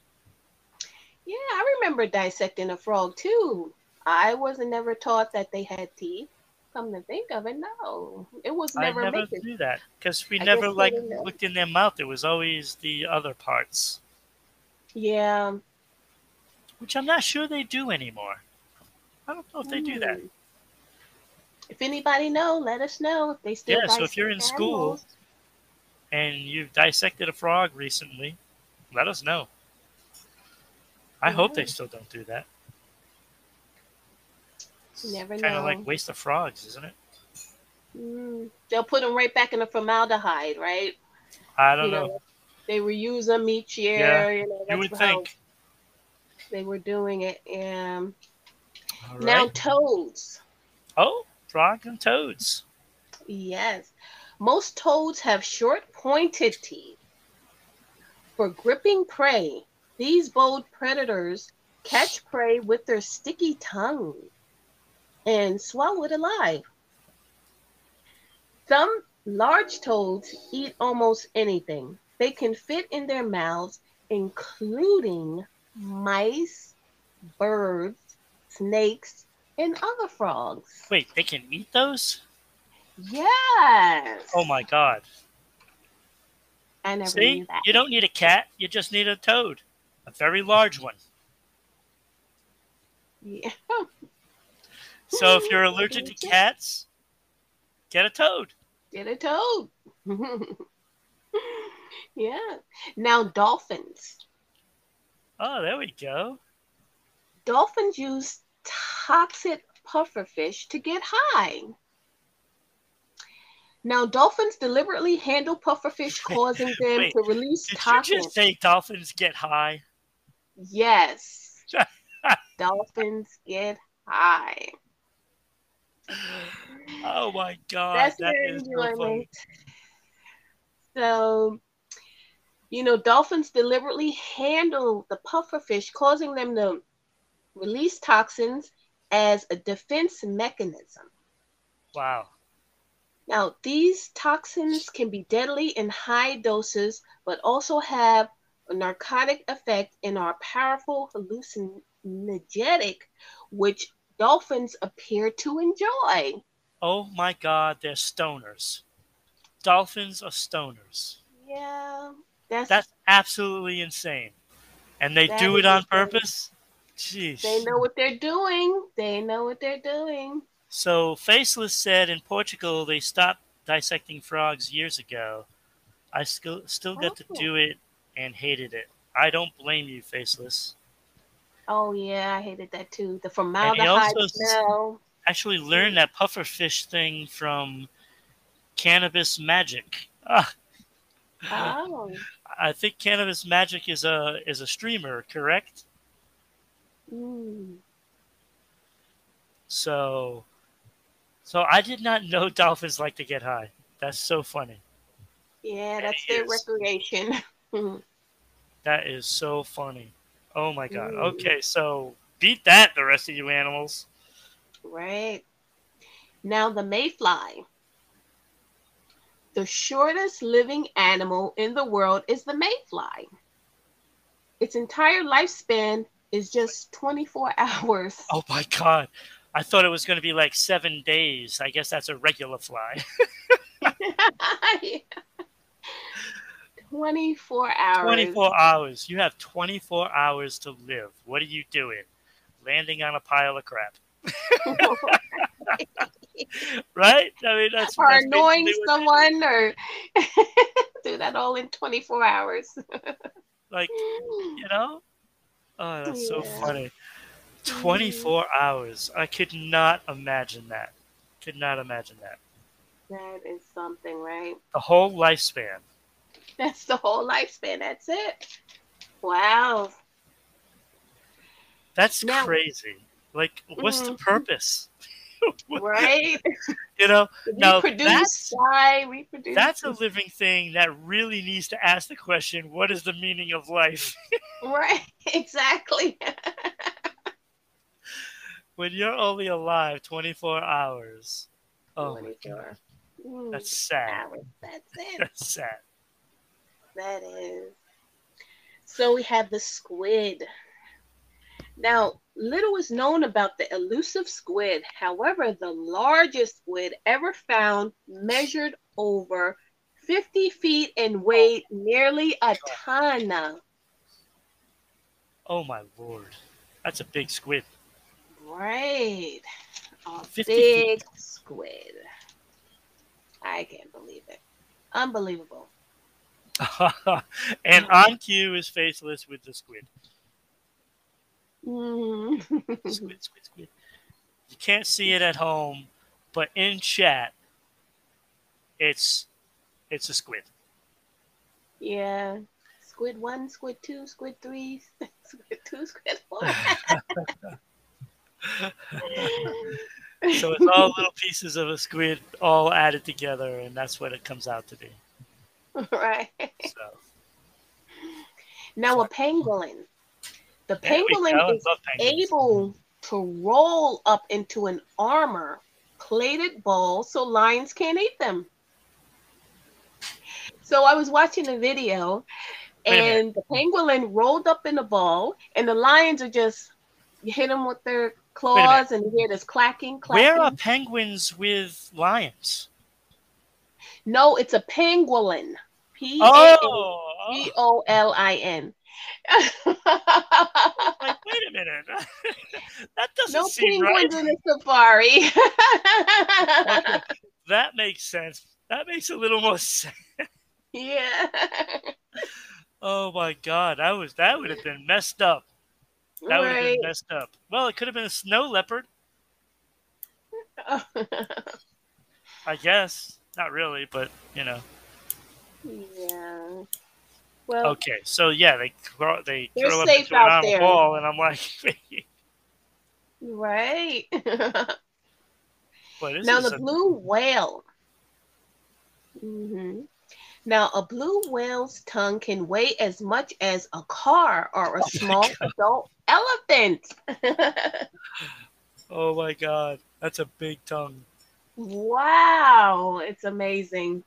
Yeah, I remember dissecting a frog too. I wasn't never taught that they had teeth. Come to think of it, no, it was never, I never mentioned. knew that because we I never like looked in their mouth. It was always the other parts, Yeah, which I'm not sure they do anymore. I don't know if they do that. Mm. If anybody know, let us know if they still. Yeah, so if you're in dissect school and you've dissected a frog recently, let us know. I hope they still don't do that. You never Kind know. of like waste of frogs, isn't it? Mm, they'll put them right back in the formaldehyde, right? I don't You know. They reuse them each year. Yeah, you know, You would think. they were doing it. And All now toads. Oh, frog and toads. Yes. Most toads have short pointed teeth. For gripping prey, these bold predators catch prey with their sticky tongue and swallow it alive. Some large toads eat almost anything. They can fit in their mouths, including mice, birds, snakes, and other frogs. Wait, they can eat those? Yes. Oh my god. I never See, knew that. you don't need a cat, you just need a toad. A very large one. Yeah. So if you're allergic to cats, get a toad. Get a toad. (laughs) yeah. Now dolphins. Oh, there we go. Dolphins use toxic pufferfish to get high. Now dolphins deliberately handle pufferfish, (laughs) causing them Wait, to release Did you toxins. just say dolphins get high? Yes. (laughs) dolphins get high. Oh my god, That's that their is so funny. So, you know, dolphins deliberately handle the pufferfish, causing them to release toxins as a defense mechanism. Wow. Now, these toxins can be deadly in high doses, but also have a narcotic effect and are powerful hallucinogenic, which dolphins appear to enjoy. Oh my god, they're stoners. Dolphins are stoners. Yeah, that's, That's absolutely insane. And they That do it on insane. purpose? Jeez. they know what they're doing. They know what they're doing. So Faceless said in Portugal they stopped dissecting frogs years ago. I still still got to Oh. do it and hated it. I don't blame you, Faceless. Oh yeah, I hated that too. The formaldehyde smell. Actually learned that pufferfish thing from Cannabis Magic. Ah, Oh, I think Cannabis Magic is a is a streamer, correct? Mm. So so I did not know (laughs) dolphins like to get high. That's so funny. yeah, It that's their is. recreation. (laughs) That is so funny. Oh my god. Ooh. Okay, so beat that, the rest of you animals. right. Now the mayfly. The shortest living animal in the world is the mayfly. Its entire lifespan is just 24 (laughs) hours. Oh my god. I thought it was going to be like seven days. I guess that's a regular fly. (laughs) (laughs) 24 hours. 24 hours. You have 24 hours to live. What are you doing? Landing on a pile of crap. Right? I mean, that's. or that's annoying basically what they someone or do that all in 24 hours. Like, you know? Oh, that's so Yeah. funny. 24 hours. I could not imagine that. Could not imagine that. That is something, right? The whole lifespan. That's the whole lifespan. That's it. Wow. That's Now- crazy. Like, what's the Mhm. purpose? (laughs) What- Right? You know, Now, reproduce, that's- die, reproduce. that's a living thing that really needs to ask the question what is the meaning of life? (laughs) right. Exactly. when you're only alive 24 hours. Oh, my God. Mm, That's sad. hours. That's (laughs) it. That's sad. That is. So we have the squid. Now, little is known about the elusive squid. However, the largest squid ever found measured over 50 feet and weighed nearly a oh, ton. Oh, my lord. That's a big squid. Right. A 50 50 big squid. I can't believe it. Unbelievable. (laughs) and um, on cue is faceless with the squid. Mm. Squid, squid, squid. You can't see it at home, but in chat, it's it's a squid. yeah. Squid one, squid two, squid three, (laughs) squid two, squid four. (laughs) So it's all little pieces of a squid all added together, and that's what it comes out to be. (laughs) right. So Now a pangolin. The pangolin is able to roll up into an armor plated ball so lions can't eat them. So I was watching a video and the pangolin rolled up in a ball and the lions are just you hit them with their claws and you hear this clacking, clacking. Where are penguins with lions? No, it's a pangolin. P A Oh, G O L I N. Oh, oh. Like wait a minute, (laughs) that doesn't No seem right. penguins in a safari. That makes sense. That makes a little more (laughs) sense. yeah. Oh my god, that was that would have been messed up. That would have been messed up. Well, it could have been a snow leopard, (laughs) I guess. Not really, but you know. yeah. Well, Okay, so yeah, they crawl, they They're curl up into an ball, and I'm like, right. (laughs) but now the a- blue whale. hmm Now a blue whale's tongue can weigh as much as a car or a (laughs) my small adult elephant. (laughs) Oh my god, that's a big tongue. wow, it's amazing.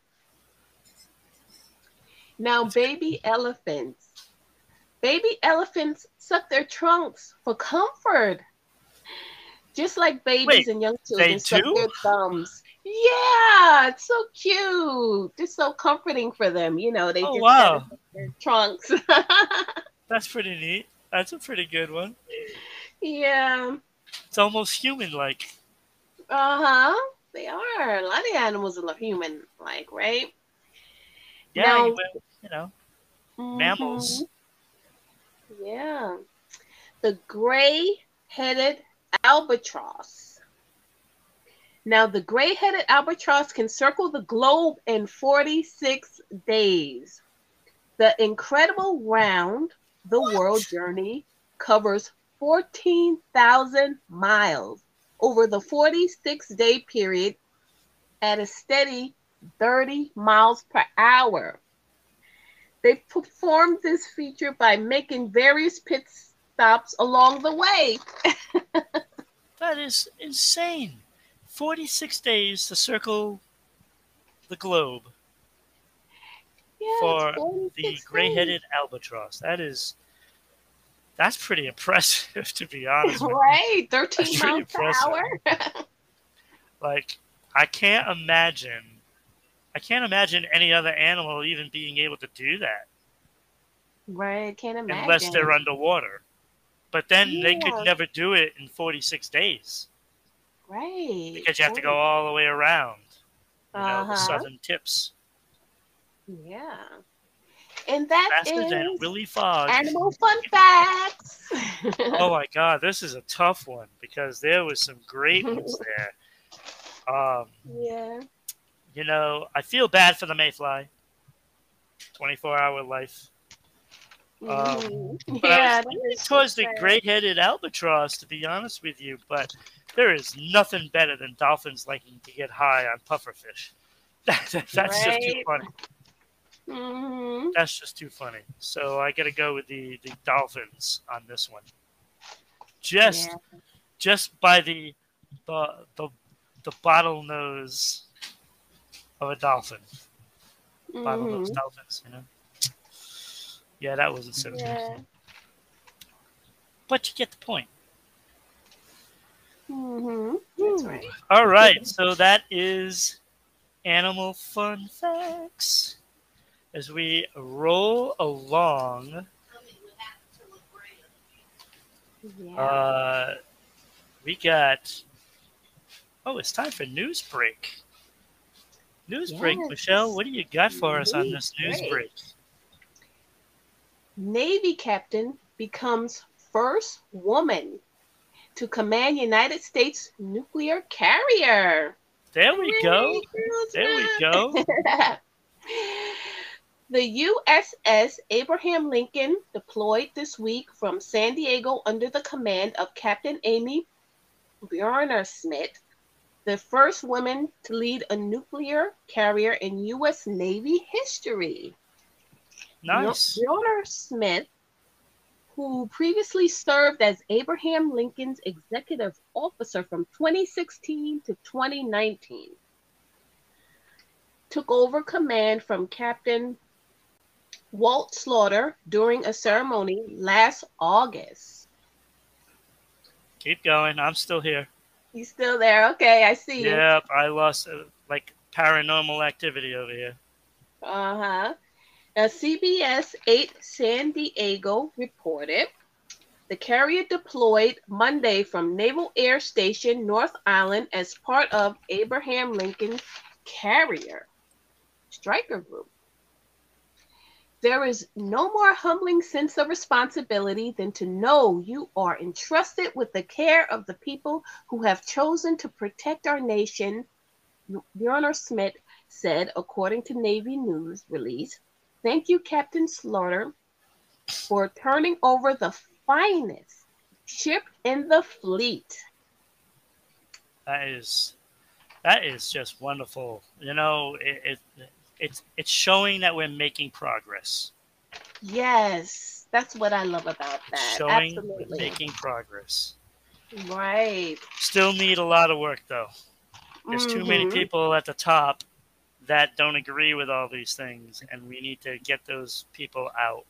Now baby elephants. Baby elephants suck their trunks for comfort. Just like babies Wait, and young children suck do? their thumbs. Yeah, it's so cute. It's so comforting for them. You know, they Oh just wow, suck their trunks. (laughs) that's pretty neat. That's a pretty good one. yeah. It's almost human-like. Uh huh. They are. A lot of animals are human like, right? Yeah, Now- you, know, mammals. Mhm. Yeah. The gray headed albatross. Now, the gray headed albatross can circle the globe in 46 days. The incredible round the world journey covers 14,000 miles over the 46 day period at a steady 30 miles per hour. They performed this feature by making various pit stops along the way. (laughs) That is insane. 46 days to circle the globe Yeah, for the gray-headed albatross. That is that's pretty impressive (laughs) to be honest. days. with you. Right, 13 miles per hour. (laughs) Like I can't imagine I can't imagine any other animal even being able to do that right, can't imagine. unless they're underwater. But then they could never do it in 46 days right. because you have to go all the way around, you know, Uh-huh. the southern tips. Yeah. And that Faster than is Willy Fog. animal fun facts. (laughs) oh my god, this is a tough one because there was some great ones (laughs) there. Um, yeah. You know, I feel bad for the mayfly. 24 hour life. But yeah, I that was towards the gray headed albatross, to be honest with you, but there is nothing better than dolphins liking to get high on pufferfish. (laughs) That, that's just too Right. funny. Mhm. That's just too funny. So I got to go with the, the dolphins on this one. Just Yeah. just by the the the, the bottle nose of a dolphin. Bottlenose Mhm. dolphins, you know. Yeah, that wasn't so good. Yeah. But you get the point. hmm That's right. All right, so that is animal fun facts. As we roll along, Yeah. uh, we got Oh, it's time for news break. News break, Michelle. What do you got for us on this News break. break? Navy captain becomes first woman to command United States nuclear carrier. There we go. There we go. (laughs) the USS Abraham Lincoln deployed this week from San Diego under the command of Captain Amy Bauernschmidt, the first woman to lead a nuclear carrier in U.S. Navy history. Nice. Bauernschmidt, who previously served as Abraham Lincoln's executive officer from 2016 to 2019, took over command from Captain Walt Slaughter during a ceremony last August. Keep going. I'm still here. He's still there. Okay, I see you. Yep, I lost uh, like paranormal activity over here. Uh huh. Now, CBS 8 San Diego reported the carrier deployed Monday from Naval Air Station North Island as part of Abraham Lincoln Carrier Striker Group. There is no more humbling sense of responsibility than to know you are entrusted with the care of the people who have chosen to protect our nation, Bauernschmidt said, according to Navy News release. Thank you, Captain Slaughter, for turning over the finest ship in the fleet. That is, that is just wonderful. You know, it, it it's it's showing that we're making progress. Yes, that's what I love about that. showing we're Absolutely. making progress. Right. Still need a lot of work though. There's too many Mhm. people at the top that don't agree with all these things, and we need to get those people out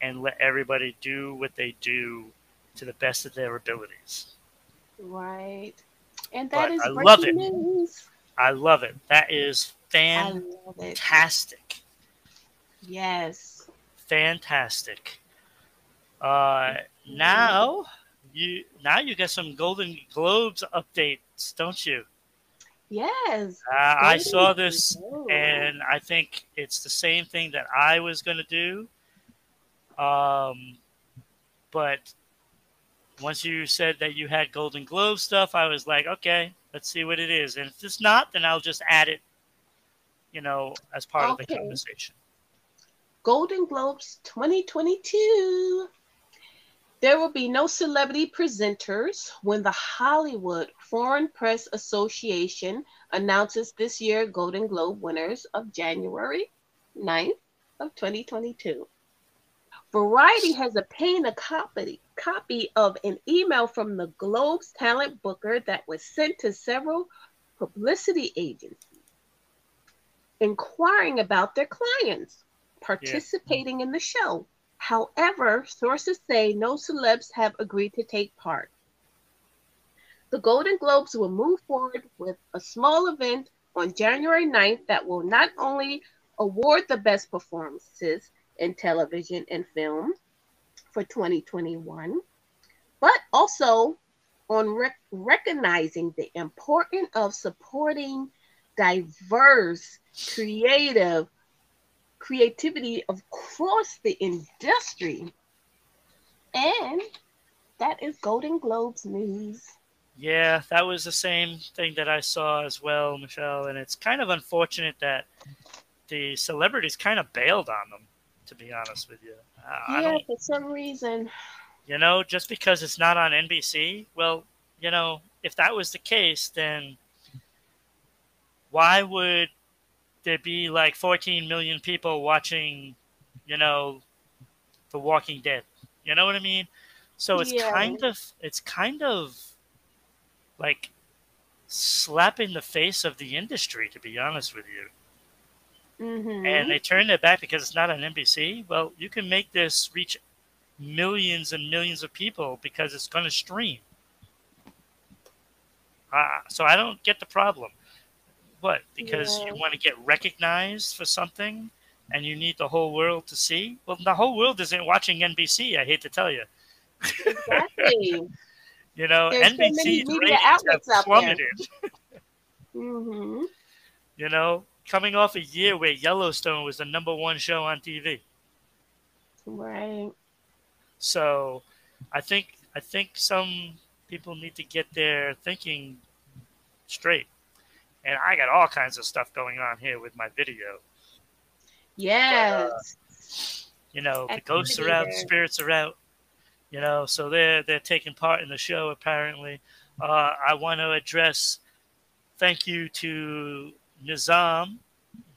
and let everybody do what they do to the best of their abilities. Right. And But that is I love it. news. I love it. That is I love it. Fantastic. Yes. Fantastic. Uh, now you now you got some Golden Globes updates, don't you? Yes. Uh, I saw this Globes. and I think it's the same thing that I was going to do. Um, but once you said that you had Golden Globe stuff, I was like, okay, let's see what it is. And if it's not, then I'll just add it, you know, as part of the conversation. Golden Globes 2022. There will be no celebrity presenters when the Hollywood Foreign Press Association announces this year Golden Globe winners of January 9th of 2022. Variety has obtained a copy, copy of an email from the Globe's talent booker that was sent to several publicity agencies inquiring about their clients participating in the show. However, sources say no celebs have agreed to take part. The Golden Globes will move forward with a small event on January 9th that will not only award the best performances in television and film for 2021, but also on rec- recognizing the importance of supporting diverse, creative, creativity across the industry. And that is Golden Globes news. Yeah, that was the same thing that I saw as well, Michelle. And it's kind of unfortunate that the celebrities kind of bailed on them, to be honest with you. I- I yeah, don't for some reason. You know, just because it's not on NBC, well, you know, if that was the case, then why would there be like 14 million people watching, you know, The Walking Dead? You know what I mean? So it's Yeah. kind of it's kind of like slapping the face of the industry to be honest with you hmm and they turned it back because it's not on NBC. Well, you can make this reach millions and millions of people because it's going to stream. Uh, so I don't get the problem. What? Because Yeah. you want to get recognized for something and you need the whole world to see? Well, the whole world isn't watching NBC, I hate to tell you. exactly. (laughs) You know, There's so NBC's ratings have plummeted. hmm You know, coming off a year where Yellowstone was the number one show on TV. Right. So, I think I think some people need to get their thinking straight. And I got all kinds of stuff going on here with my video. Yes. You know, the ghosts are out, the spirits are out. You know, so they're they're taking part in the show apparently. Uh, I want to address thank you to Nizam,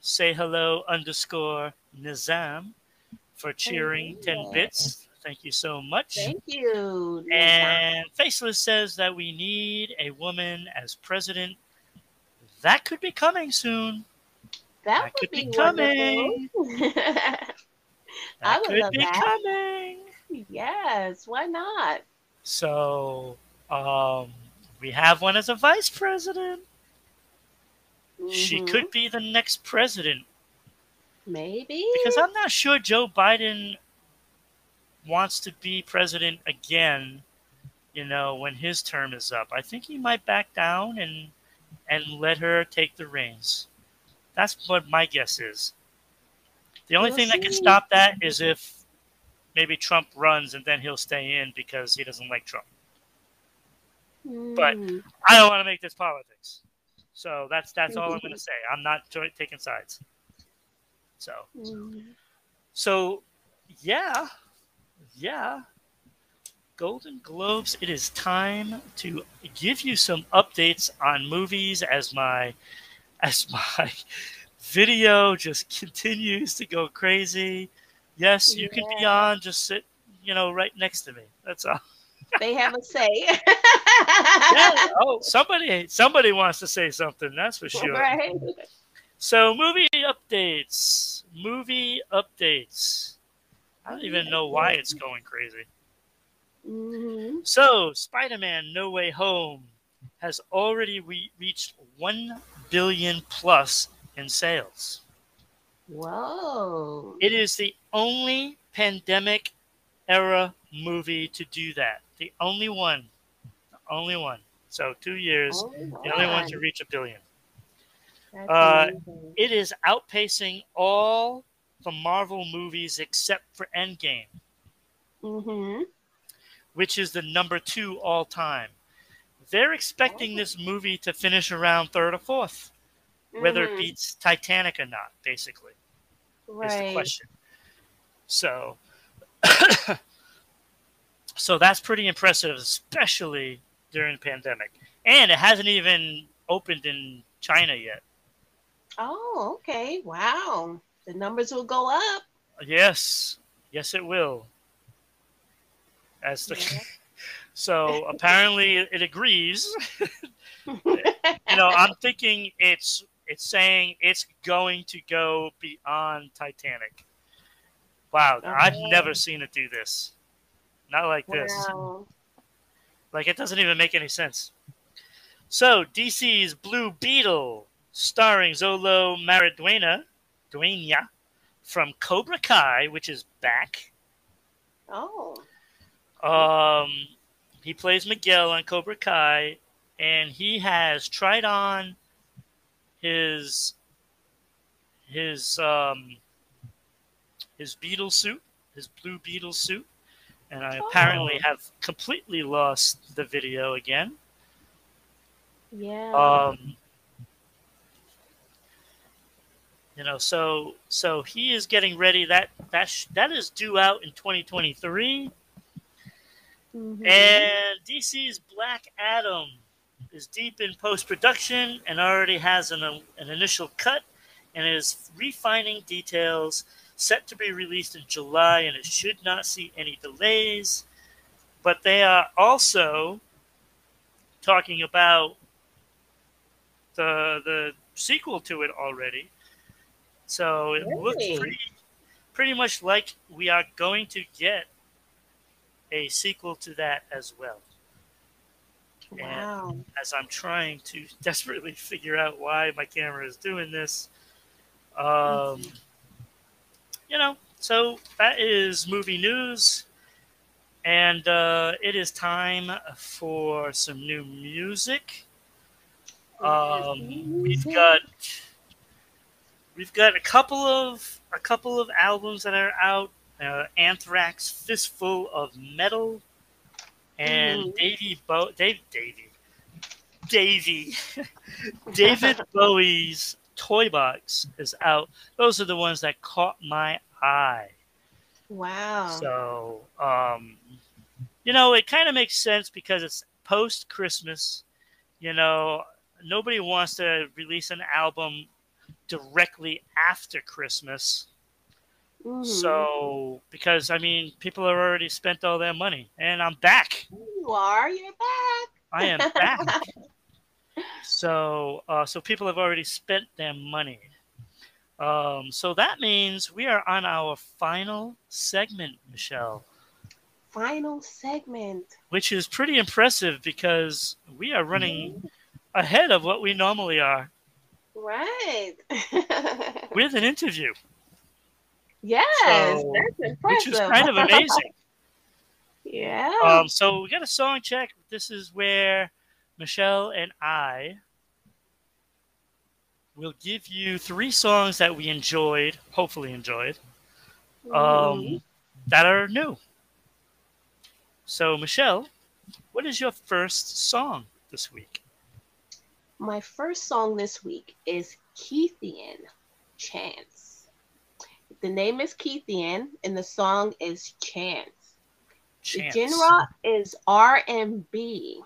say hello underscore Nizam for cheering Oh, 10 yeah. bits. Thank you so much. Thank you. And Faceless says that we need a woman as president. That could be coming soon. that that could be, be coming. (laughs) That I would could love be that. coming. yes. Why not? So, um, we have one as a vice president. She Mhm. could be the next president maybe because I'm not sure Joe Biden wants to be president again. You know, when his term is up, I think he might back down and and let her take the reins. That's what my guess is. The only We'll thing that can stop that is if maybe Trump runs and then he'll stay in because he doesn't like Trump. but- Mm. I don't want to make this politics. So that's that's all I'm going to say. I'm not jo- taking sides. So Mm. so yeah, yeah. Golden Globes. It is time to give you some updates on movies as my as my (laughs) video just continues to go crazy. Yes, you can be on. Just sit, you know, right next to me. That's all. (laughs) they have a say. Yeah. (laughs) Oh, somebody somebody wants to say something. That's for sure. Right. So, movie updates. Movie updates. I don't even know why it's going crazy. Hmm So, Spider Man No Way Home has already re- reached 1 billion plus in sales. Whoa. It is the only pandemic era movie to do that. The only one. The only one. So, two years, Oh, the only one to reach a billion. Uh, it is outpacing all the Marvel movies except for Endgame, Mhm. Which is the number two all time. They're expecting this movie to finish around third or fourth, whether it Mhm. beats Titanic or not, basically, is the question. So, (coughs) so that's pretty impressive, especially during the pandemic. And it hasn't even opened in China yet. Oh, okay. Wow. The numbers will go up. Yes, yes, it will. As the Yeah. (laughs) so apparently it agrees. (laughs) you know, I'm thinking it's it's saying it's going to go beyond Titanic. Wow, I've never seen it do this. Not like this. Wow. Like it doesn't even make any sense. So DC's Blue Beetle, starring Xolo Maridueña, Duena, from Cobra Kai, which is back. Oh. Um, he plays Miguel on Cobra Kai, and he has tried on his his um his beetle suit, his blue beetle suit, and I apparently Oh. have completely lost the video again. Yeah. Um, you know, so so he is getting ready. That that sh- that is due out in 2023. Mhm. And DC's Black Adam is deep in post production and already has an, an initial cut and is refining details set to be released in July and it should not see any delays. But they are also talking about the the sequel to it already. So it looks pretty pretty much like we are going to get a sequel to that as well. wow. As I'm trying to (laughs) desperately figure out why my camera is doing this, um, you know, so that is movie news, and uh, it is time for some new music. Um, we've got we've got a couple of a couple of albums that are out. Uh, Anthrax, Fistful of Metal, and Mhm. Davey Bo Dave Davey Davey (laughs) David Bowie's Toy Box is out. Those are the ones that caught my eye. Wow. So, um, you know, it kind of makes sense because it's post Christmas. You know, nobody wants to release an album directly after Christmas. Mhm. So, because I mean, people have already spent all their money, and I'm back. you are. You're back. I am back. (laughs) so, uh, so people have already spent their money. Um, so that means we are on our final segment, Michelle. Final segment. which is pretty impressive because we are running ahead of what we normally are Right. (laughs) with an interview, yes, So, that's impressive. which is kind of amazing. (laughs) yeah. um, so we got a song check. This is where Michelle and I will give you three songs that we enjoyed, hopefully enjoyed, um, that are new. So, Michelle, what is your first song this week? My first song this week is Keithian Chance. The name is Keithian and the song is Chance. Chance. The genre is R&B.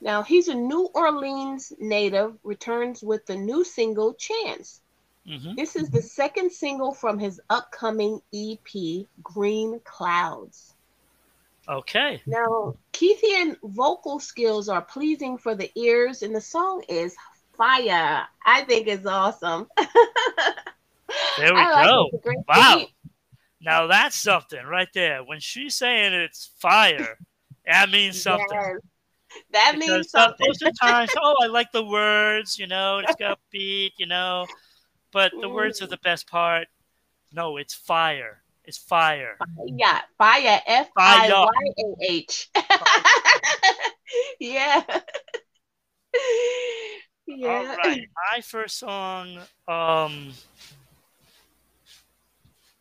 Now he's a New Orleans native, returns with the new single Chance. Mhm. This is the second single from his upcoming EP, Green Clouds. Okay. Now, Keithian vocal skills are pleasing for the ears, and the song is fire. I think it's awesome. (laughs) There we I go. it. It's a great Wow. beat. Now that's something right there. When she's saying it's fire, that means something. Yes. That Because means something. most of the times, (laughs) oh, I like the words, you know, it's got (laughs) beat, you know, but the words are the best part. No, it's fire. It's fire. Yeah, fire. F I Y A H. (laughs) Yeah. Yeah. All right. My first song, um,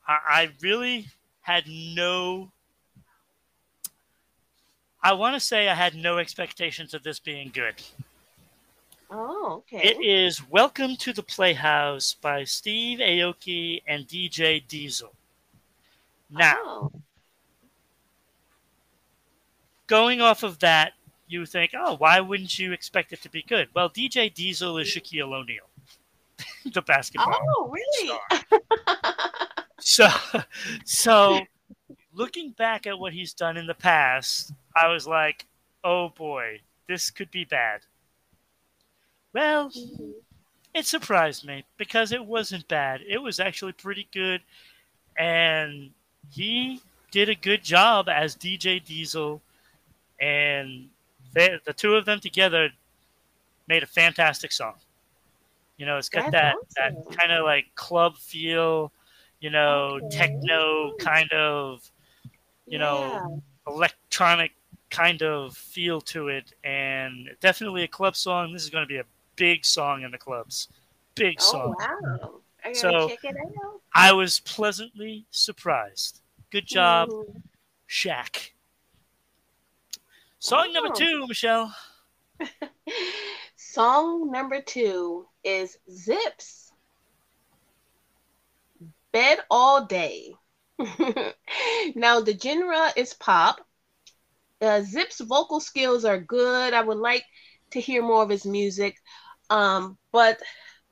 I, I really had no. I want to say I had no expectations of this being good. Oh, okay. It is Welcome to the Playhouse by Steve Aoki and DJ Diesel. Now, Oh. going off of that, you think, oh, why wouldn't you expect it to be good? Well, DJ Diesel is Shaquille O'Neal, (laughs) the basketball. Oh, really? (laughs) So, (laughs) so looking back at what he's done in the past, I was like, oh boy, this could be bad. Well, it surprised me because it wasn't bad. It was actually pretty good, and he did a good job as DJ Diesel, and they, the two of them together made a fantastic song. You know, it's got That's that awesome. that kind of like club feel, you know, Okay. techno kind of, you know, electronic kind of feel to it, and definitely a club song. This is going to be a big song in the clubs. Big song. Oh, song. wow. I gotta So- check it out. I was pleasantly surprised. Good job, Mhm. Shaq. Song number Oh. two, Michelle. (laughs) Song number two is Zips. Bed All Day. (laughs) now, the genre is pop. Uh, Zips' vocal skills are good. I would like to hear more of his music. Um, but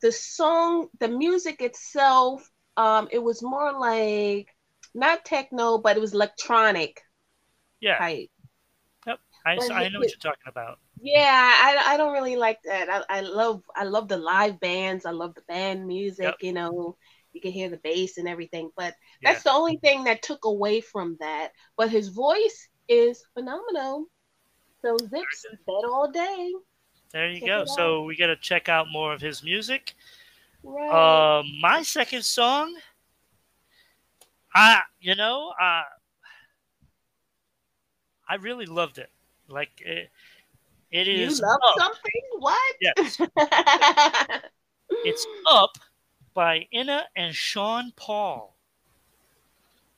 the song, the music itself, um, it was more like not techno, but it was electronic Yeah, type. I, Well, I know what you're talking about. Yeah, I, I don't really like that. I, I love I love the live bands. I love the band music. Yep. You know, you can hear the bass and everything. But Yeah. that's the only thing that took away from that. But his voice is phenomenal. So Zips bed all day. There you Check go. So we got to check out more of his music. Right. Um, my second song, I you know, uh, I really loved it. Like it, it You love up. something? What? Yes, (laughs) it's up by Inna and Sean Paul.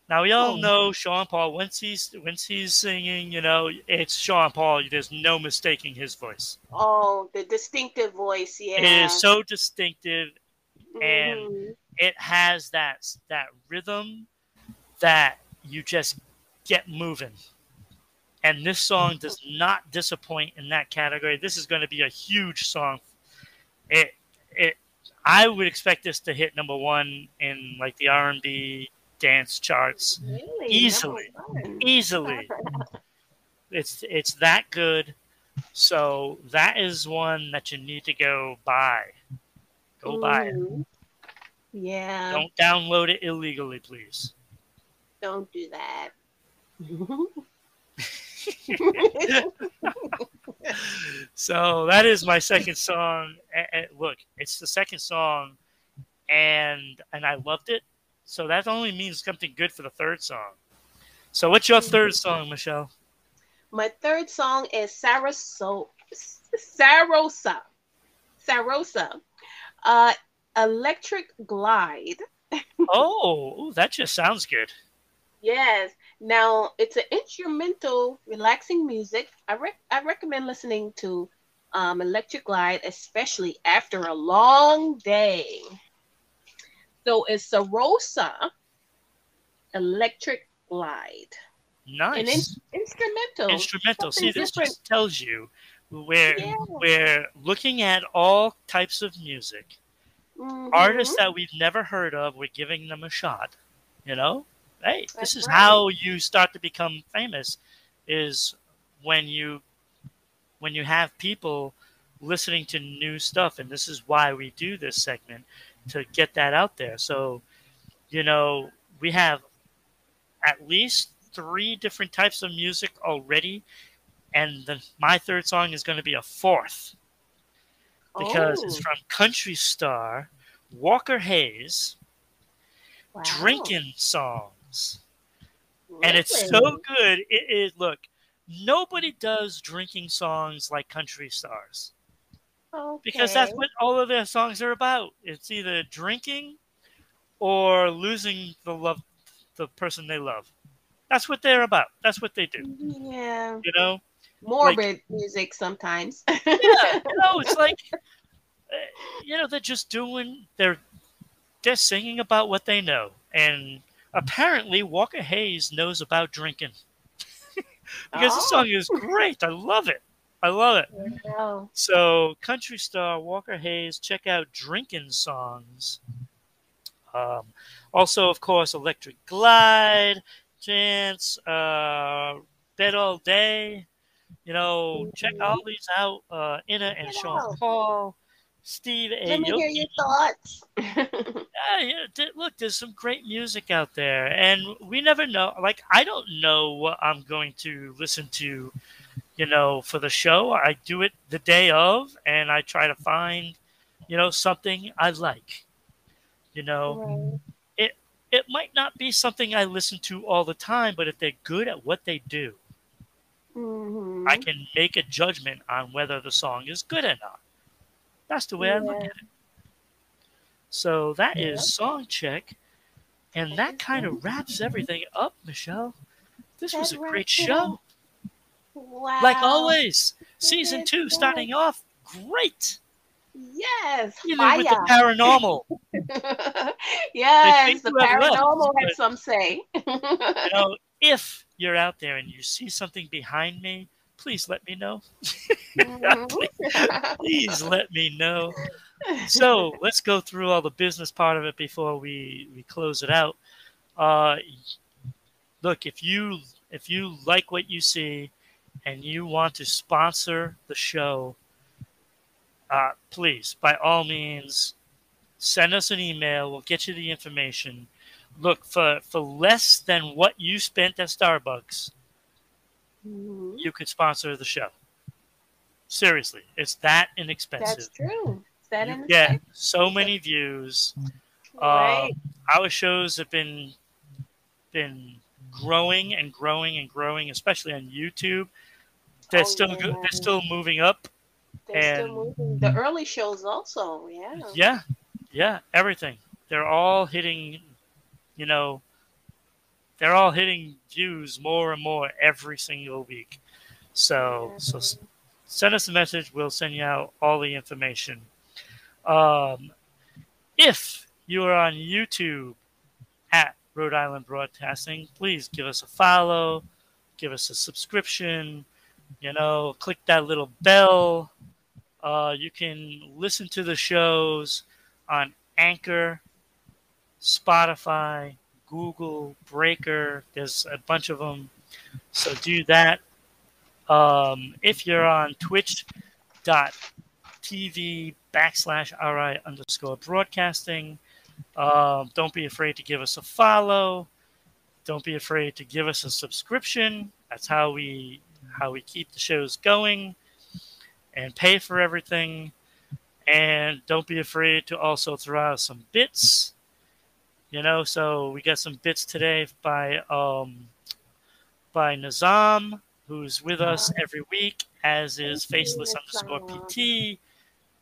Now we all Oh. know Sean Paul. Once he's once he's singing, you know, it's Sean Paul. There's no mistaking his voice. oh, the distinctive voice. Yeah. It is so distinctive. and- Mhm. It has that that rhythm that you just get moving. And this song does not disappoint in that category. This is going to be a huge song. It it I would expect this to hit number one in like the R and B dance charts Really? easily. Easily. (laughs) it's it's that good. So that is one that you need to go buy. Go buy it. Yeah. Don't download it illegally, please. Don't do that. (laughs) (laughs) So that is my second song. A- a- Look, it's the second song, and and I loved it. So that only means something good for the third song. So what's your third song, Michelle? My third song is Saraso- Sarosa. Sarosa. Uh, Electric Glide. (laughs) Oh, that just sounds good. Yes. Now it's an instrumental, relaxing music. I rec- I recommend listening to um, Electric Glide, especially after a long day. So it's Sarosa Electric Glide, Nice. an in- instrumental. instrumental. See, this different. just tells you we're Yeah. we're looking at all types of music. Mhm. Artists that we've never heard of, we're giving them a shot. You know, hey, this is right. how you start to become famous. Is when you when you have people listening to new stuff, and this is why we do this segment to get that out there. So, you know, we have at least three different types of music already, and the, my third song is going to be a fourth because it's Oh, from Country Star, Walker Hayes, wow. Drinking Songs. And it's so good. It is, look, nobody does drinking songs like Country Stars because that's what all of their songs are about. It's either drinking or losing the love, the person they love. That's what they're about. That's what they do. Yeah, You know? morbid music sometimes. (laughs) Yeah. You know, it's like, uh, you know, they're just doing. They're they're singing about what they know, and apparently Walker Hayes knows about drinking (laughs) because the Oh. song is great. I love it. I love it. Wow. So, country star Walker Hayes, check out Drinking Songs. Um, also, of course, Electric Glide, Chance, uh, Bet All Day. You know, check all these out. Uh, Inna and it Sean out. Paul, Steve Let me hear your thoughts. (laughs) Yeah, yeah, th- look, there's some great music out there, and we never know. Like, I don't know what I'm going to listen to, you know, for the show. I do it the day of, and I try to find, you know, something I like. You know, Right. it might not be something I listen to all the time, but if they're good at what they do, Mhm. I can make a judgment on whether the song is good or not. That's the way I look at it. So that is Yeah. song check, and that kind of wraps everything up, Michelle. This was a great show, Wow. like always. Season two is. starting off great, Yes. even with the paranormal. (laughs) yes, the paranormal had some say. (laughs) You know, if you're out there and you see something behind me, please let me know. Mhm. please let me know. (laughs) So let's go through all the business part of it before we, we close it out. Uh, look, if you if you like what you see and you want to sponsor the show, uh, please, by all means, send us an email. We'll get you the information. Look for for less than what you spent at Starbucks, Mhm. you could sponsor the show. Seriously, it's that inexpensive. That's true. That you get so many views. Right. Our shows have been been growing and growing and growing, especially on YouTube. They're Oh, still yeah. they're still moving up. They're And- still moving. The early shows also, yeah. Yeah, yeah, everything. They're all hitting, you know, they're all hitting views more and more every single week. So, so send us a message. We'll send you out all the information. Um, if you are on YouTube at Rhode Island Broadcasting, please give us a follow, give us a subscription. You know, click that little bell. Uh, you can listen to the shows on Anchor, Spotify, Google, Breaker. There's a bunch of them. So do that. Um, if you're on twitch.tv backslash RI underscore broadcasting, um, don't be afraid to give us a follow. Don't be afraid to give us a subscription. That's how we how we keep the shows going and pay for everything. And don't be afraid to also throw out some bits. You know, so we got some bits today by um by Nizam, who's with us every week, as is Faceless underscore PT.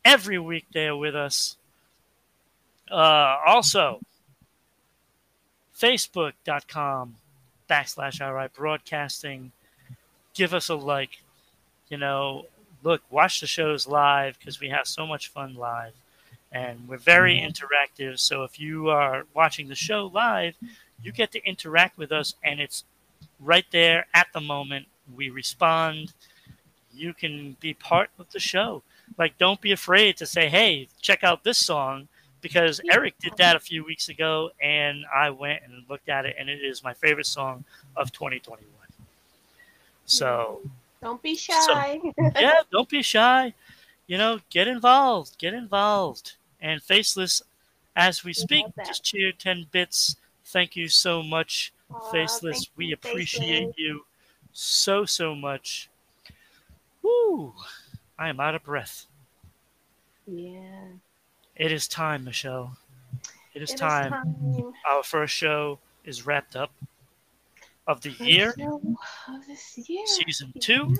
Every week they are with us. Uh, also, facebook.com backslash RI broadcasting. Give us a like. You know, look, watch the shows live because we have so much fun live. And we're very mm-hmm. interactive. So if you are watching the show live, you get to interact with us, and it's right there at the moment. We respond. You can be part of the show. Like, don't be afraid to say, hey, check out this song because Eric did that a few weeks ago, and I went and looked at it, and it is my favorite song of 2021. So, Don't be shy. yeah, (laughs) don't be shy. You know, get involved. Get involved. And Faceless, as we speak, just cheer 10 bits. Thank you so much, Aw, Faceless. We you, appreciate Faceless. you so, so much. Woo! I am out of breath. Yeah. It is time, Michelle. It is It is time. time. Our first show is wrapped up of the First year, of this year. season two.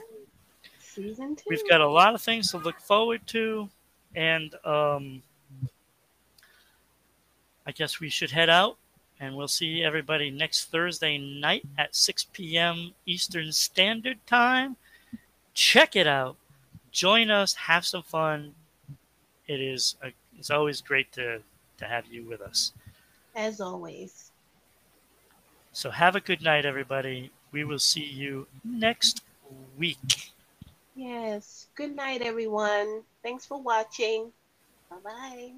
Season two. We've got a lot of things to look forward to, and um, I guess we should head out, and we'll see everybody next Thursday night at 6 p.m. Eastern Standard Time. Check it out. Join us. Have some fun. It is a, it's always great to to have you with us. As always. So have a good night, everybody. We will see you next week. Yes. Good night, everyone. Thanks for watching. Bye bye.